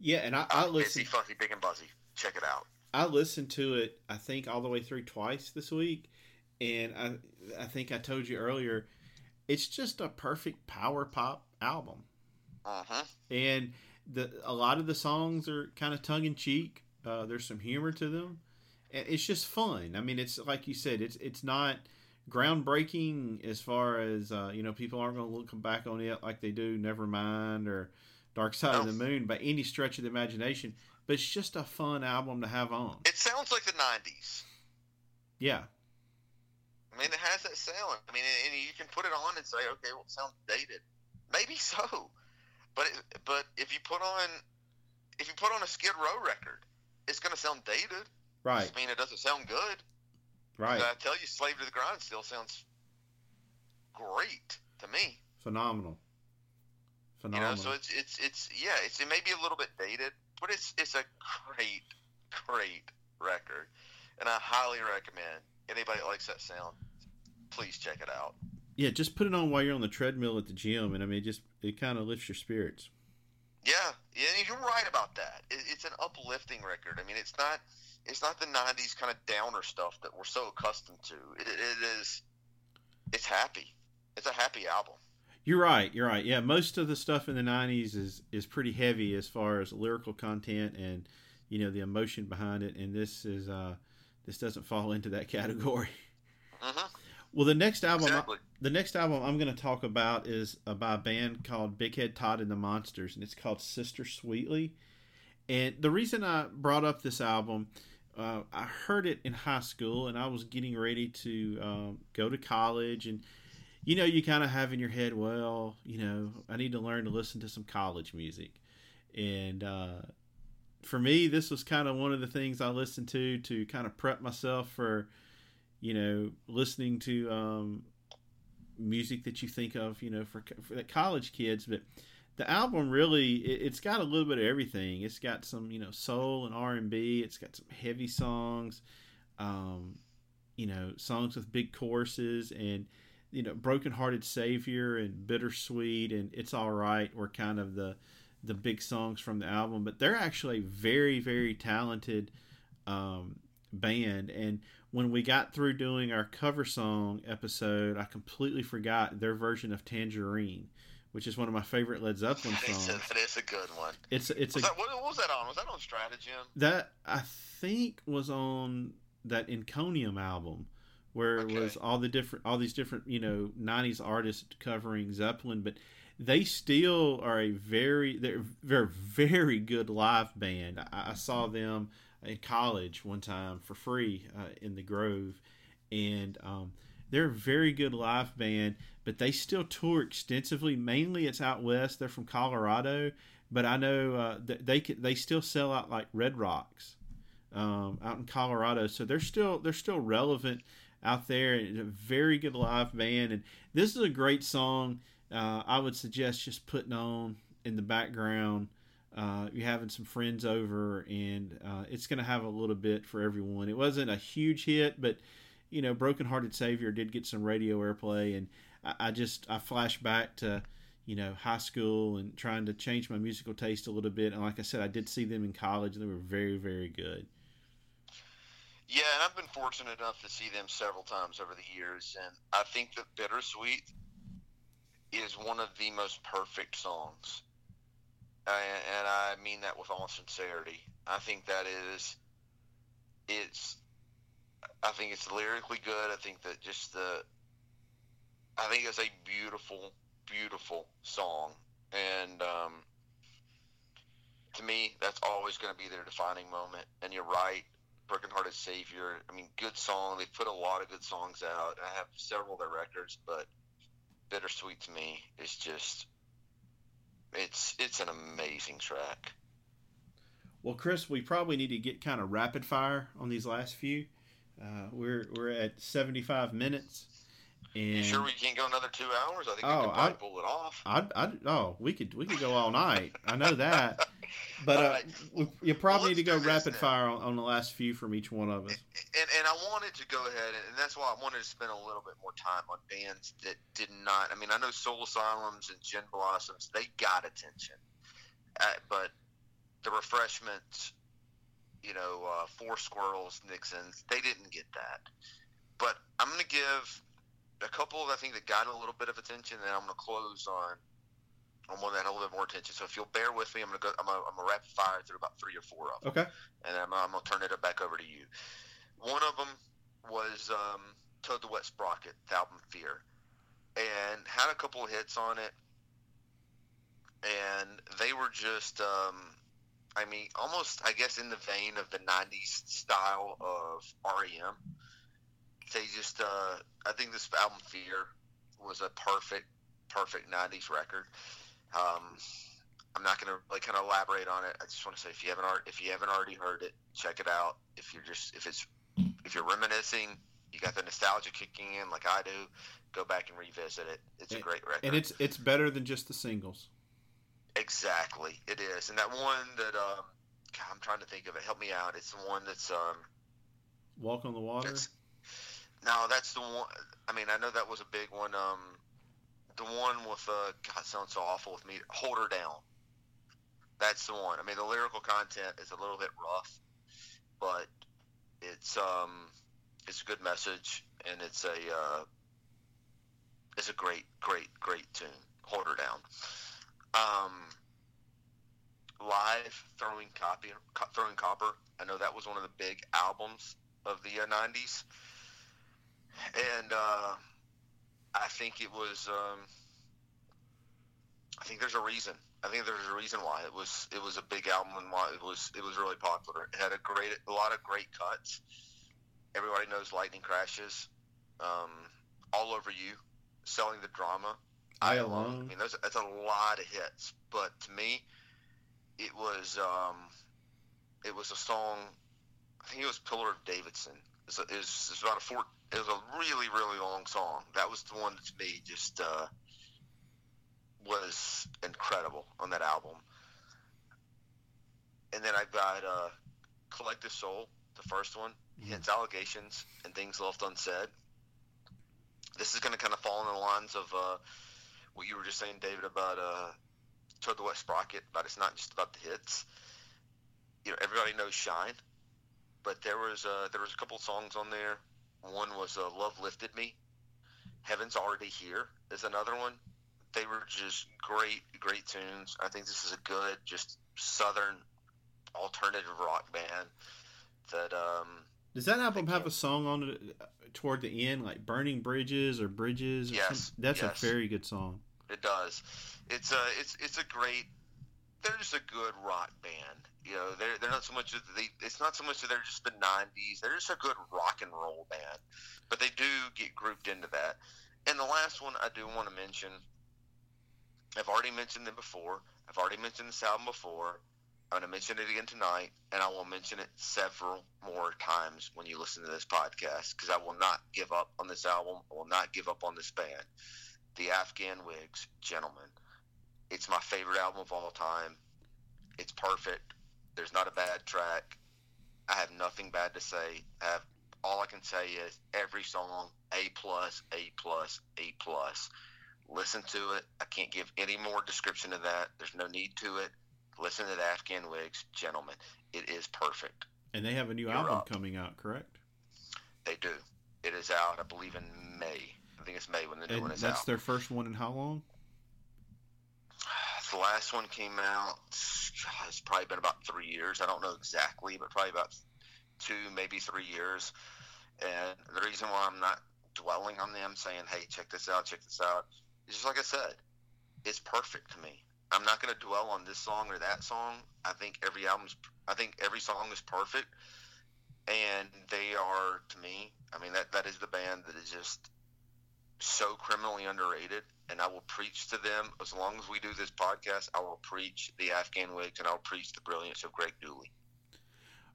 Yeah, and I, I Uh, listened. Fizzy, Fuzzy, Big and Buzzy. Check it out. I listened to it. I think all the way through twice this week, and I I think I told you earlier, it's just a perfect power pop album. Uh-huh. and the a lot of the songs are kind of tongue in cheek. Uh, there's some humor to them, and it's just fun. I mean, it's like you said, it's it's not groundbreaking as far as uh, you know. People aren't going to look back on it like they do Nevermind or Dark Side of the Moon by any stretch of the imagination. But it's just a fun album to have on. It sounds like the '90s. Yeah, I mean, it has that sound. I mean, and you can put it on and say, okay, well, it sounds dated. Maybe so, but it, but if you put on if you put on a Skid Row record, it's going to sound dated. right, I mean, it doesn't sound good. right, I tell you, Slave to the Grind still sounds great to me. phenomenal, You phenomenal. know, so it's it's it's yeah, it's it may be a little bit dated, but it's it's a great great record, and I highly recommend anybody that likes that sound, please check it out. yeah, just put it on while you're on the treadmill at the gym, and I mean, just it kind of lifts your spirits. Yeah, yeah, you're right about that. It, it's an uplifting record. I mean, it's not it's not the '90s kind of downer stuff that we're so accustomed to. It, it is it's happy. It's a happy album. You're right. You're right. Yeah, most of the stuff in the '90s is is pretty heavy as far as lyrical content and you know the emotion behind it. And this is uh, this doesn't fall into that category. hmm Well, the next album, Exactly. the next album I'm going to talk about is uh, by a band called Big Head Todd and the Monsters, and it's called Sister Sweetly. And the reason I brought up this album, uh, I heard it in high school, and I was getting ready to um, go to college, and you know, you kind of have in your head, well, you know, I need to learn to listen to some college music, and uh, for me, this was kind of one of the things I listened to to kind of prep myself for, you know, listening to um, music that you think of, you know, for, for college kids. But the album really, it, it's got a little bit of everything. It's got some, you know, soul and R and B. It's got some heavy songs, um, you know, songs with big choruses and. You know, broken hearted savior and bittersweet and it's all right were kind of the the big songs from the album, but they're actually a very, very talented um, band. And when we got through doing our cover song episode, I completely forgot their version of Tangerine, which is one of my favorite Led Zeppelin It's a, songs. that is a good one. It's it's a Was that, what, what was that on? Was that on Strategem? that I think was on that Encomium album where Okay. it was all the different all these different you know 90s artists covering Zeppelin but they still are a very they're they're a very good live band I, I saw mm-hmm. them in college one time for free uh, in the Grove and um, they're a very good live band but they still tour extensively mainly it's out west they're from Colorado but I know uh, th- they they still sell out like Red Rocks um, out in Colorado. So they're still they're still relevant out there. It's a very good live band, and this is a great song. Uh, I would suggest just putting on in the background. Uh, you're having some friends over, and uh, it's going to have a little bit for everyone. It wasn't a huge hit, but you know, Broken Hearted Savior did get some radio airplay, and I, I just I flash back to you know high school and trying to change my musical taste a little bit. And like I said, I did see them in college, and they were very very good. Yeah, and I've been fortunate enough to see them several times over the years, and I think that Bittersweet is one of the most perfect songs. And, and I mean that with all sincerity. I think that is, it's, I think it's lyrically good. I think that just the, I think it's a beautiful, beautiful song. And um, to me, that's always going to be their defining moment. And you're right. Broken Hearted Savior. I mean, good song. They've put a lot of good songs out. I have several of their records, but Bittersweet to me is just It's it's an amazing track. Well, Chris, we probably need to get kind of rapid fire on these last few. Uh, we're we're at seventy five minutes. And You sure we can't go another two hours? I think we Oh, can probably I- pull it off. I'd, I'd, oh, we could we could go all night. I know that, but uh, right. you probably Well, need to go let's do this rapid fire on, on the last few from each one of us. and and I wanted to go ahead, and that's why I wanted to spend a little bit more time on bands that did not. I mean, I know Soul Asylums and Gin Blossoms, they got attention, uh, but the Refreshments, you know, uh, For Squirrels, Nixons, they didn't get that. But I'm going to give a couple I think that got a little bit of attention, and I'm going to close on on one that had a little bit more attention. So if you'll bear with me, I'm going to go. I'm going to rapid fire through about three or four of them Okay. and I'm, I'm gonna turn it back over to you. One of them was um, Toad the Wet Sprocket, the album Fear, and had a couple of hits on it, and they were just, um, I mean, almost, I guess, in the vein of the '90s style of REM. They just, uh, I think this album Fear was a perfect, perfect '90s record. Um, I'm not going to like kind of elaborate on it. I just want to say if you haven't already, if you haven't already heard it, check it out. If you're just if it's if you're reminiscing, you got the nostalgia kicking in like I do, go back and revisit it. It's a great record. And it's it's better than just the singles. exactly it is. And that one that um, I'm trying to think of it. Help me out. It's the one that's um, Walk on the water. it's no, that's the one. I mean, I know that was a big one. Um, the one with uh, God, sounds so awful with me. Hold her down. That's the one. I mean, the lyrical content is a little bit rough, but it's um, it's a good message, and it's a uh, it's a great, great, great tune. Hold her down. Um, live throwing copy, throwing copper. I know that was one of the big albums of the uh, '90s, and uh, I think it was. Um, I think there's a reason. I think there's a reason why it was. It was a big album and why it was. It was really popular. It had a great, a lot of great cuts. Everybody knows Lightning Crashes, um, All Over You, Selling the Drama. I I mean, those, that's a lot of hits. But to me, it was um, it was a song. I think it was Pillar of Davidson. It's, it's, it's about a four. It was a really really long song. That was the one that to me just uh, was incredible on that album. And then I've got uh, Collective Soul, the first one. Mhm. Hints allegations and things left unsaid. This is going to kind of fall in the lines of uh, what you were just saying, David, about uh, Toad the Wet Sprocket, but it's not just about the hits. You know, everybody knows Shine, but there was uh, there was a couple songs on there. One was uh, Love Lifted Me. Heaven's Already Here is another one. They were just great, great tunes. I think this is a good, just southern alternative rock band that um, Does that album have a song on it uh, toward the end, like "Burning Bridges" or "Bridges"? Or Yes, something? That's yes. a very good song. It does. It's a it's it's a great. They're just a good rock band. You know, they're they're not so much they. It's not so much that they're just the '90s. They're just a good rock and roll band. But they do get grouped into that. And the last one I do want to mention. I've already mentioned them before. I've already mentioned this album before. I'm going to mention it again tonight, and I will mention it several more times when you listen to this podcast because I will not give up on this album. I will not give up on this band the Afghan Whigs, Gentlemen. It's my favorite album of all time. It's perfect. There's not a bad track. I have nothing bad to say. I have all I can say is every song A plus, A plus, A plus. Listen to it. I can't give any more description of that. There's no need to it. Listen to the Afghan Whigs, Gentlemen. It is perfect. And they have a new You're album up. coming out, correct? They do. It is out, I believe, in May. I think it's May when the new And one is that's out. That's their first one in how long? The last one came out. God, it's probably been about three years. I don't know exactly, but probably about two, maybe three years. And the reason why I'm not dwelling on them, saying, "Hey, check this out, check this out," is just like I said, it's perfect to me. I'm not going to dwell on this song or that song. I think every album's, I think every song is perfect, and they are to me. I mean, that that is the band that is just so criminally underrated, and I will preach to them as long as we do this podcast. I will preach the Afghan Whigs, and I'll preach the brilliance of Greg Dulli.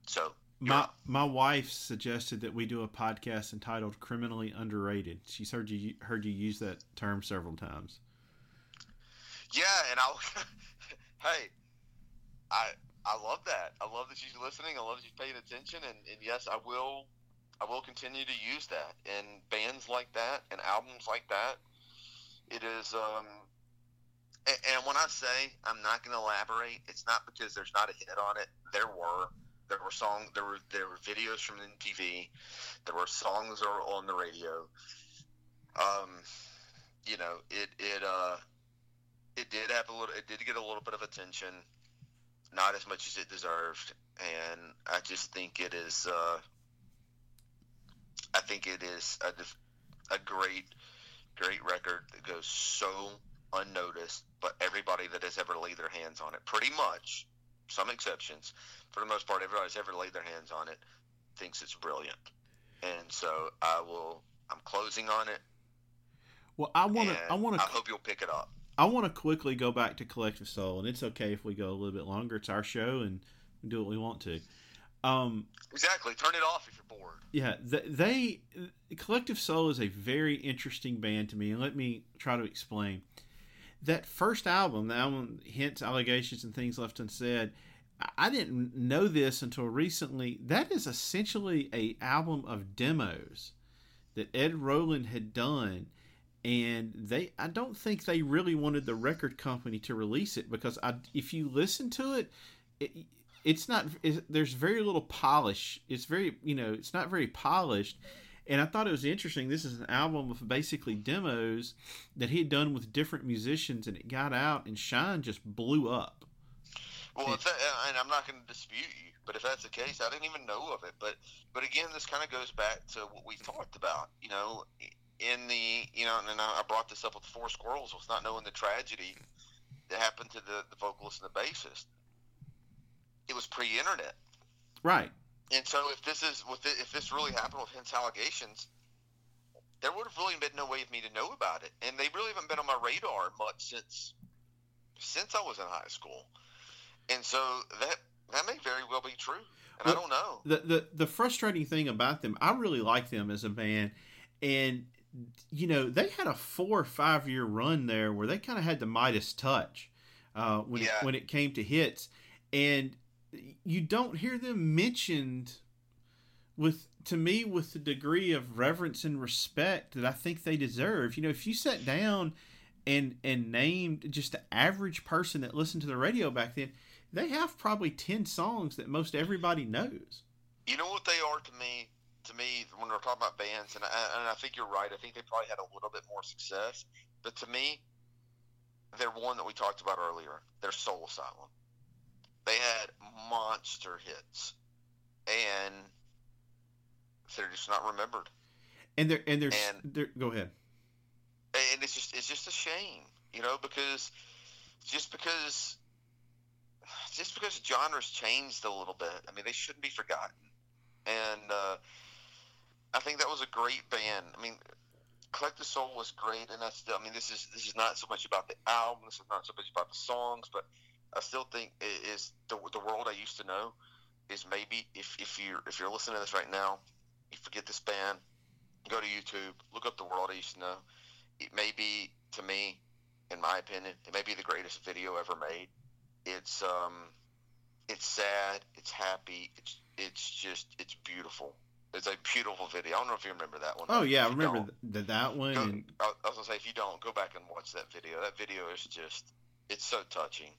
So my my wife suggested that we do a podcast entitled "Criminally Underrated." She's heard you heard you use that term several times. Yeah, and I'll. hey, I I love that. I love that she's listening. I love that she's paying attention, and, and yes, I will. I will continue to use that in bands like that and albums like that. It is, um, and, when I say I'm not going to elaborate, it's not because there's not a hit on it. There were, there were songs, there were there were videos from MTV, there were songs that were on the radio. Um, you know, it it uh, it did have a little, it did get a little bit of attention not as much as it deserved, and I just think it is. Uh, I think it is a, a great, great record that goes so unnoticed, but everybody that has ever laid their hands on it, pretty much, some exceptions, for the most part, everybody that's ever laid their hands on it thinks it's brilliant, and so I will. I'm closing on it. Well, I want to. I want to. I hope you'll pick it up. I want to quickly go back to Collective Soul, and it's okay if we go a little bit longer. It's our show, and we do what we want to. Um, exactly. Turn it off if you're bored. Yeah, they, they Collective Soul is a very interesting band to me, and let me try to explain. That first album, the album hints, allegations, and things left unsaid. I didn't know this until recently. That is essentially a album of demos that Ed Roland had done and they I don't think they really wanted the record company to release it because I, if you listen to it, it it's not it, there's very little polish. It's very you know it's not very polished. And I thought it was interesting. This is an album of basically demos that he had done with different musicians, and it got out, and Shine just blew up. Well, if that, and I'm not going to dispute you, but if that's the case, I didn't even know of it. But but again, this kind of goes back to what we talked about. You know, in the you know, and I brought this up with For Squirrels was not knowing the tragedy that happened to the, the vocalist and the bassist. It was pre-internet, right? And so, if this is with if this really happened with Hints allegations, there would have really been no way of me to know about it, and they really haven't been on my radar much since since I was in high school. And so that that may very well be true, and well, I don't know. The, the the frustrating thing about them, I really like them as a band, and you know, they had a four or five year run there where they kind of had the Midas touch uh, when yeah. it, when it came to hits, and you don't hear them mentioned with to me with the degree of reverence and respect that I think they deserve. You know, if you sat down and and named just the average person that listened to the radio back then, they have probably ten songs that most everybody knows. You know what they are to me? to me, when we're talking about bands, and I, and I think you're right, I think they probably had a little bit more success. But to me, they're one that we talked about earlier. They're Soul Asylum. They had monster hits, and they're just not remembered. And they're and they're, and, they're go ahead. And it's just it's just a shame, you know, because just because just because the genres changed a little bit, I mean, they shouldn't be forgotten. And uh, I think that was a great band. I mean, Collective Soul was great, and that's still, I mean, this is this is not so much about the album, this is not so much about the songs, but I still think it is the the world I used to know is maybe if if you're if you're listening to this right now, you forget this band, go to YouTube, look up the world I used to know. It may be to me, in my opinion, it may be the greatest video ever made. It's um, it's sad, it's happy, it's it's just it's beautiful. It's a beautiful video. I don't know if you remember that one. Oh yeah, I remember the, that one. Go, and... I was gonna say if you don't, go back and watch that video. That video is just it's so touching.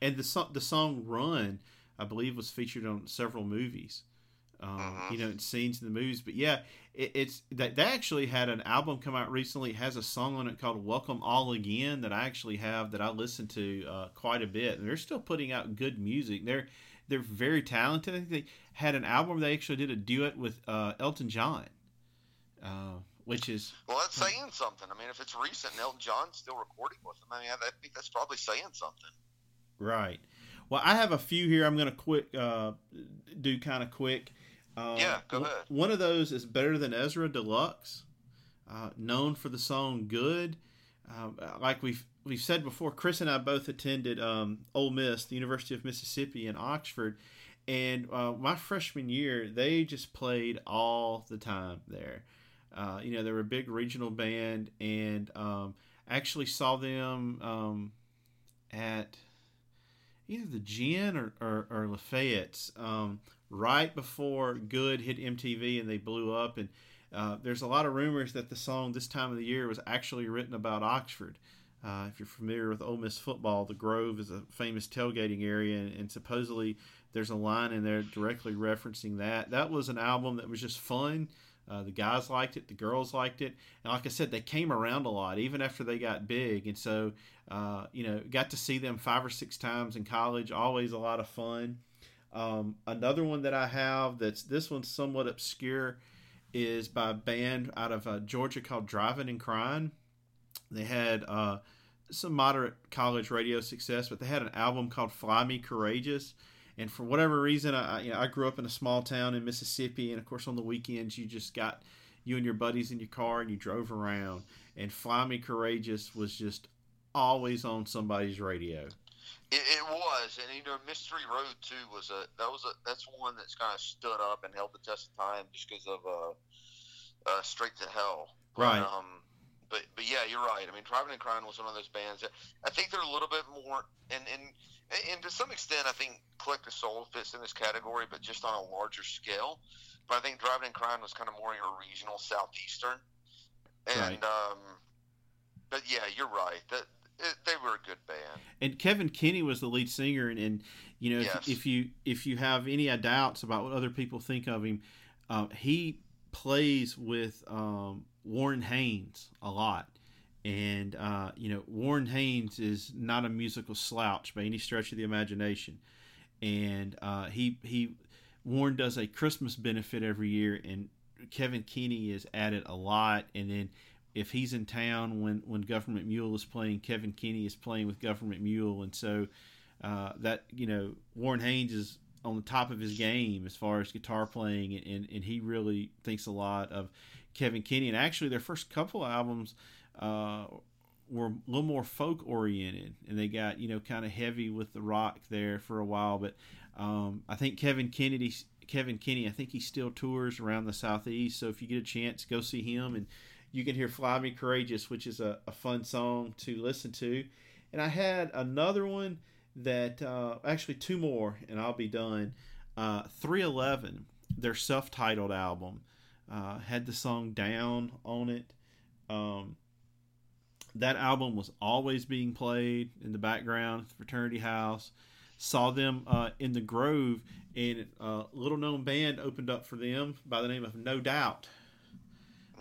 And the song, the song "Run," I believe, was featured on several movies. Um, mm-hmm. You know, in scenes in the movies. But yeah, it, it's that they actually had an album come out recently. It has a song on it called "Welcome All Again" that I actually have that I listen to uh, quite a bit. And they're still putting out good music. They're they're very talented. I think they had an album. They actually did a duet with uh, Elton John, uh, which is well, that's saying something. I mean, if it's recent, and Elton John's still recording with them. I mean, I think that's probably saying something. Right. Well, I have a few here. I'm going to quick uh, do kind of quick. Uh, yeah, go ahead. One of those is better than Ezra Deluxe. uh, known for the song "Good." Uh, like we've we've said before, Chris and I both attended um, Ole Miss, the University of Mississippi in Oxford, and uh, my freshman year, they just played all the time there. Uh, you know, they were a big regional band, and um, actually saw them um, at either the Gin or, or, or Lafayette's um, right before Good hit MTV and they blew up. And uh, there's a lot of rumors that the song this time of the year was actually written about Oxford. Uh, if you're familiar with Ole Miss football, the Grove is a famous tailgating area, and, and, supposedly there's a line in there directly referencing that. That was an album that was just fun. Uh, the guys liked it, the girls liked it, and like I said, they came around a lot even after they got big. And so, uh, you know, got to see them five or six times in college. Always a lot of fun. Um, another one that I have that's this one's somewhat obscure is by a band out of uh, Georgia called Drivin' N' Cryin'. They had uh, some moderate college radio success, but they had an album called Fly Me Courageous and for whatever reason, I you know I grew up in a small town in Mississippi, and of course on the weekends you just got you and your buddies in your car and you drove around. And Fly Me Courageous was just always on somebody's radio. It, it, was, and you know, Mystery Road too was a that was a that's one that's kind of stood up and held the test of time just because of uh, uh, Straight to Hell. Right. But, um, but but yeah, you're right. I mean, Drivin' N' Cryin' was one of those bands. That, I think they're a little bit more, and and and to some extent, I think Collective Soul fits in this category, but just on a larger scale. But I think Drivin' N' Cryin' was kind of more your regional southeastern, and right. um, but yeah, you're right. That they were a good band. And Kevin Kinney was the lead singer, and, and you know, yes. if, if, you if you have any doubts about what other people think of him, uh, he plays with um, Warren Haynes a lot. And, uh, you know, Warren Haynes is not a musical slouch by any stretch of the imagination. And uh, he, he, Warren does a Christmas benefit every year, and Kevin Kinney is at it a lot. And then if he's in town when, when Government Mule is playing, Kevin Kinney is playing with Government Mule. And so uh, that, you know, Warren Haynes is on the top of his game as far as guitar playing, and, and he really thinks a lot of Kevin Kinney. And actually, their first couple albums uh, were a little more folk oriented, and they got you know kind of heavy with the rock there for a while. But um, I think Kevin Kennedy, Kevin Kinney, I think he still tours around the southeast. So if you get a chance, go see him, and you can hear "Fly Me Courageous," which is a, a fun song to listen to. And I had another one that uh, actually two more, and I'll be done. Uh, 311, their self-titled album, uh, had the song "Down" on it. Um, that album was always being played in the background at the fraternity house. Saw them uh, in the Grove, and a little known band opened up for them by the name of No Doubt.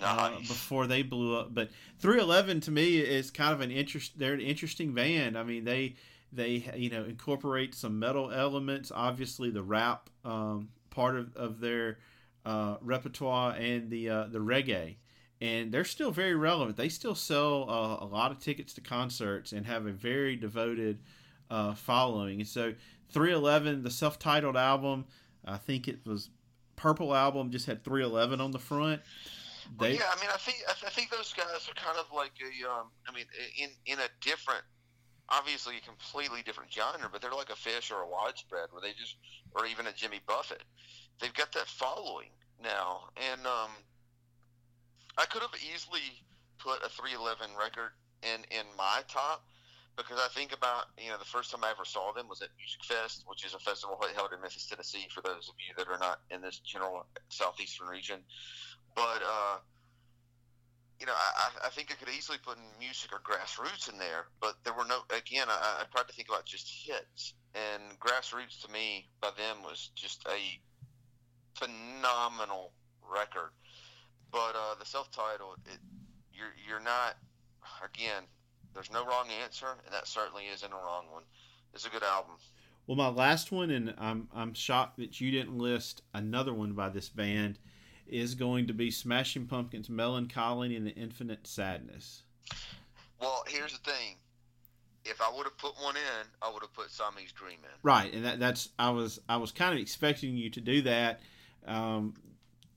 Uh, before they blew up, but 311 to me is kind of an interest. They're an interesting band. I mean, they they you know incorporate some metal elements. Obviously, the rap um, part of, of their uh, repertoire and the uh, the reggae and they're still very relevant. They still sell uh, a lot of tickets to concerts and have a very devoted uh, following. And so, 311, the self-titled album, I think it was Purple album, just had 311 on the front. They, well, yeah, I mean, I think I think those guys are kind of like a, um, I mean, in in a different, obviously a completely different genre, but they're like a Phish or a widespread, where they just, or even a Jimmy Buffett, they've got that following now, and um, I could have easily put a 311 record in in my top because I think about you know the first time I ever saw them was at Musikfest, which is a festival held in Memphis, Tennessee. For those of you that are not in this general southeastern region, but uh, you know I, I think I could easily put music or grassroots in there, but there were no. Again, I, I tried to think about just hits, and grassroots to me by them was just a phenomenal record. But uh, the self-titled, it, you're you're not. Again, there's no wrong answer, and that certainly isn't a wrong one. It's a good album. Well, my last one, and I'm I'm shocked that you didn't list another one by this band, is going to be Smashing Pumpkins' "Mellon Collie and the Infinite Sadness." Well, here's the thing. If I would have put one in, I would have put Siamese Dream in. Right, and that, that's I was I was kind of expecting you to do that. Um,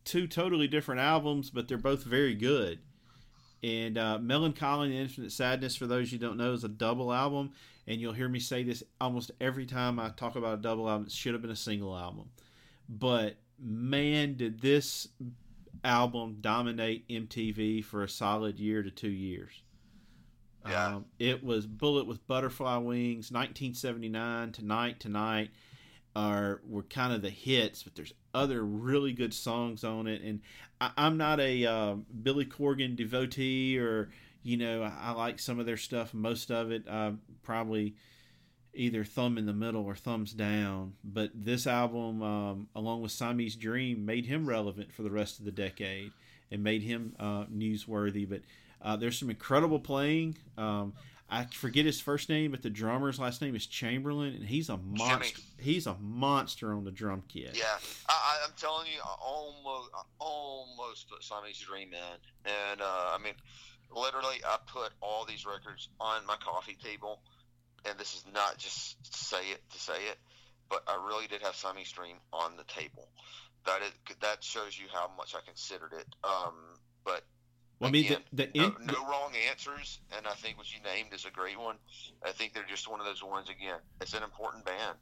two totally different albums, but they're both very good. And uh, Mellon Collie and Infinite Sadness, for those you don't know, is a double album. And you'll hear me say this almost every time I talk about a double album. It should have been a single album. But man, did this album dominate MTV for a solid year to two years. Yeah. Um, it was Bullet with Butterfly Wings, 1979, Tonight, Tonight are were kind of the hits, but there's other really good songs on it. And I, am not a uh, Billy Corgan devotee, or you know, I, I, like some of their stuff. Most of it, uh, probably either thumb in the middle or thumbs down. But this album, um, along with Siamese Dream, made him relevant for the rest of the decade and made him uh, newsworthy. But uh, there's some incredible playing. Um, I forget his first name, but the drummer's last name is Chamberlin, and he's a monster. Jimmy. He's a monster on the drum kit. Yeah, I, am telling you, I almost, I almost put Siamese Dream in, and uh, I mean, literally, I put all these records on my coffee table, and this is not just say it to say it, but I really did have Siamese Dream on the table. That is that shows you how much I considered it. Um, but well, I mean, the, the no, no, wrong answers, and I think what you named is a great one. I think they're just one of those ones. Again, it's an important band.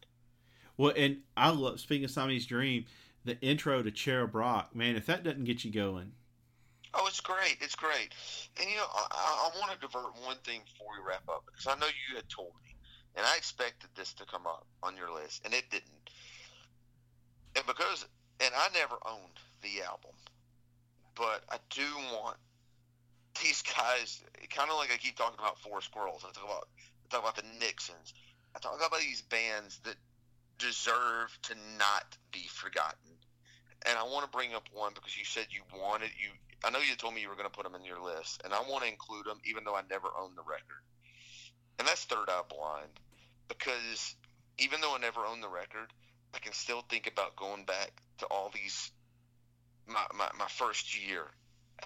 Well, and I love speaking of Siamese Dream, the intro to Cherub Rock. Man, if that doesn't get you going. Oh, it's great! It's great. And you know, I, I want to divert one thing before we wrap up because I know you had told me, and I expected this to come up on your list, and it didn't. And because, and I never owned the album, but I do want these guys, kind of like I keep talking about For Squirrels. I talk about I talk about the Nixons. I talk about these bands that deserve to not be forgotten. And I want to bring up one because you said you wanted you. I know you told me you were going to put them in your list, and I want to include them, even though I never owned the record. And that's Third Eye Blind, because even though I never owned the record, I can still think about going back to all these my my, my first year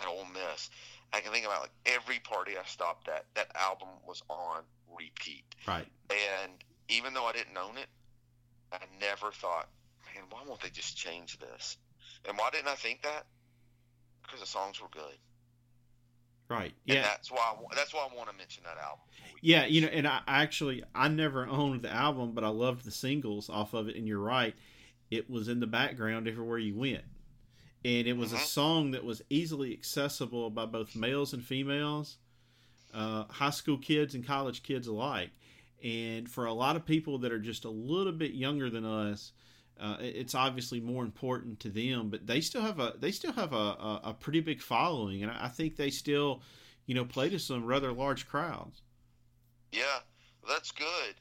at Ole Miss I can think about like every party I stopped at, that album was on repeat. Right. And even though I didn't own it, I never thought, man, why won't they just change this? And why didn't I think that? Because the songs were good. Right. Yeah. And that's why. I, that's why I want to mention that album. Yeah, you know, and I actually I never owned the album, but I loved the singles off of it. And you're right, it was in the background everywhere you went and it was mm-hmm. a song that was easily accessible by both males and females, uh, high school kids and college kids alike. And for a lot of people that are just a little bit younger than us, uh, it's obviously more important to them. But they still have a they still have a, a, a pretty big following, and I think they still, you know, play to some rather large crowds. Yeah, that's good.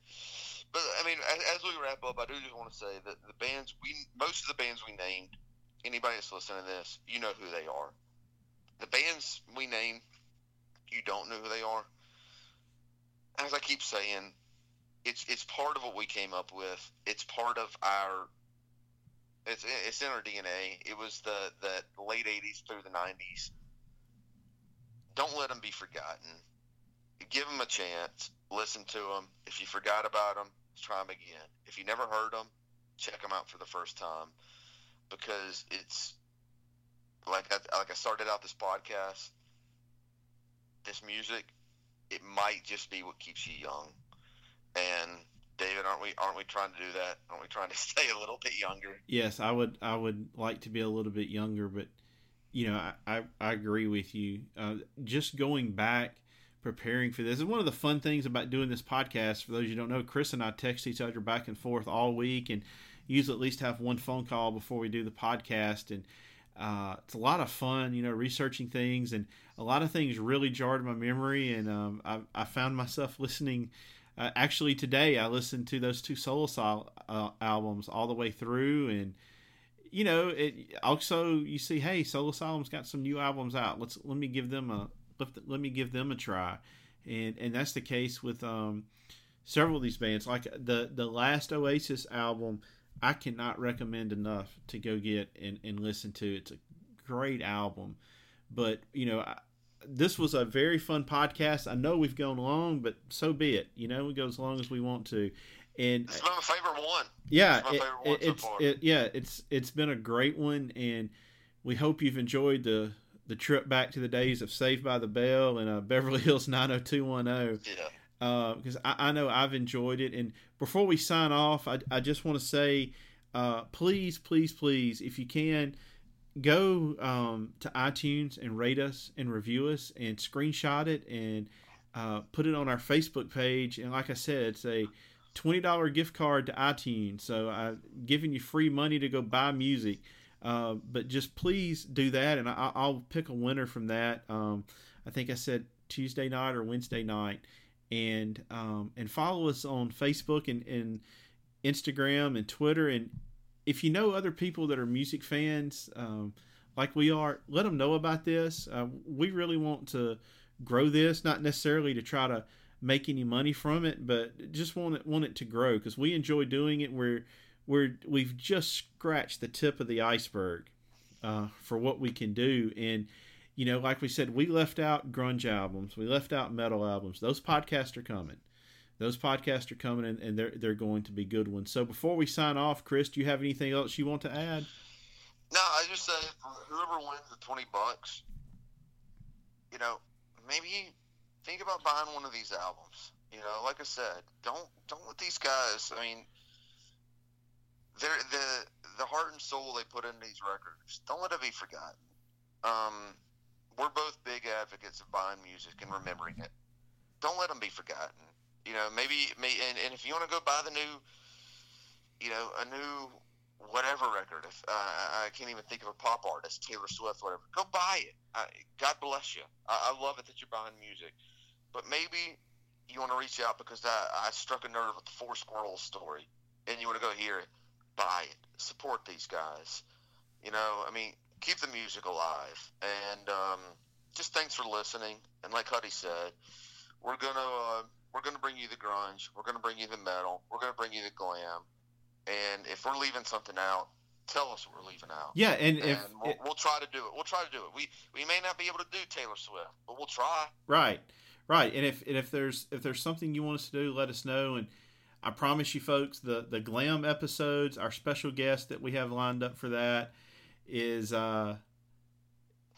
But I mean, as, as we wrap up, I do just want to say that the bands we most of the bands we named anybody that's listening to this, you know who they are. The bands we name, you don't know who they are. As I keep saying, it's it's part of what we came up with. It's part of our. It's it's in our DNA. It was the the late '80s through the '90s. Don't let them be forgotten. Give them a chance. Listen to them. If you forgot about them, try them again. If you never heard them, check them out for the first time because it's like I, like I started out this podcast. This music, it might just be what keeps you young. And David, aren't we aren't we trying to do that? Aren't we trying to stay a little bit younger? Yes, I would I would like to be a little bit younger, but you know I I, I agree with you. Uh, just going back preparing for this is one of the fun things about doing this podcast. For those you don't know, Chris and I text each other back and forth all week, and usually at least have one phone call before we do the podcast and uh, it's a lot of fun, you know, researching things, and a lot of things really jarred my memory. And um, I, I, found myself listening. Uh, actually, today I listened to those two Soul Asylum uh, albums all the way through, and you know, it also you see, hey, Soul Asylum's got some new albums out. Let's let me give them a let, let me give them a try, and and that's the case with um, several of these bands. Like the the last Oasis album I cannot recommend enough to go get and, and listen to. It's a great album. But, you know, I, this was a very fun podcast. I know we've gone long, but so be it. You know, we go as long as we want to. And it's my favorite one. Yeah, it, it, it's so it, yeah, it's it's been a great one, and we hope you've enjoyed the the trip back to the days of Saved by the Bell and uh, Beverly Hills 90210. Yeah. Because uh, I, I, know I've enjoyed it. And before we sign off, I, I just want to say, uh, please, please, please, if you can, go um, to iTunes and rate us and review us and screenshot it and uh, put it on our Facebook page. And like I said, it's a twenty dollar gift card to iTunes. So I'm giving you free money to go buy music. Uh, but just please do that, and I, will pick a winner from that. Um, I think I said Tuesday night or Wednesday night, and um, and follow us on Facebook and, and Instagram and Twitter. And if you know other people that are music fans um, like we are, let them know about this. Uh, we really want to grow this, not necessarily to try to make any money from it, but just want it want it to grow because we enjoy doing it. We're we're we've just scratched the tip of the iceberg uh, for what we can do, and you know, like we said, we left out grunge albums, we left out metal albums. Those podcasts are coming. Those podcasts are coming, and, and they're they're going to be good ones. So before we sign off, Chris, do you have anything else you want to add? No, I just say whoever wins the twenty bucks, you know, maybe think about buying one of these albums. You know, like I said, don't don't let these guys. I mean, they're the the heart and soul they put in these records. Don't let it be forgotten. Um, we're both big advocates of buying music and remembering it. Don't let them be forgotten. You know, maybe, may, and, and if you want to go buy the new, you know, a new whatever record. If uh, I can't even think of a pop artist, Taylor Swift, whatever, go buy it. Uh, God bless you. I, I love it that you're buying music, but maybe you want to reach out because I, I struck a nerve with the For Squirrels story, and you want to go hear it. Buy it. Support these guys. You know, I mean, keep the music alive. And um, just thanks for listening. And like Huddy said, we're gonna uh, we're gonna bring you the grunge. We're gonna bring you the metal. We're gonna bring you the glam and if we're leaving something out, tell us what we're leaving out. Yeah, and, and if we'll, we'll, try to do it, we'll try to do it. We we may not be able to do Taylor Swift, but we'll try. Right, right. And if and if there's if there's something you want us to do, let us know. And I promise you, folks, the the glam episodes, our special guest that we have lined up for that is uh,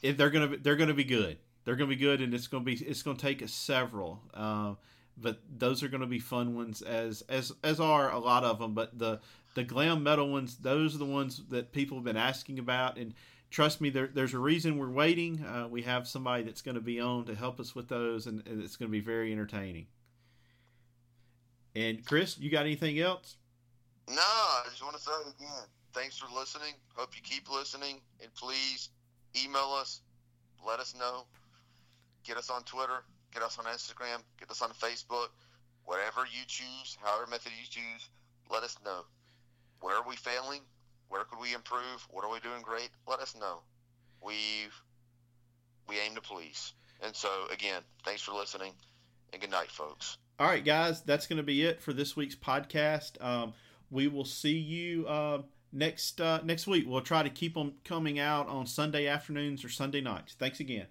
if they're gonna they're gonna be good. They're gonna be good, and it's gonna be it's gonna take several. Uh, but those are to be fun ones as as as are a lot of them but the the glam metal ones, those are the ones that people have been asking about. And trust me, there, there's a reason we're waiting. Uh, we have somebody that's going to be on to help us with those, and, and it's going to be very entertaining. And Chris, you got anything else? No, I just want to say again, thanks for listening. Hope you keep listening, and please email us, let us know, get us on Twitter, get us on Instagram, get us on Facebook, whatever you choose, however method you choose, let us know where are we failing? Where could we improve? What are we doing great? Let us know. We we aim to please. And so again, thanks for listening, and good night, folks. All right, guys, that's going to be it for this week's podcast. Um, we will see you uh, next uh, next week. We'll try to keep them coming out on Sunday afternoons or Sunday nights. Thanks again.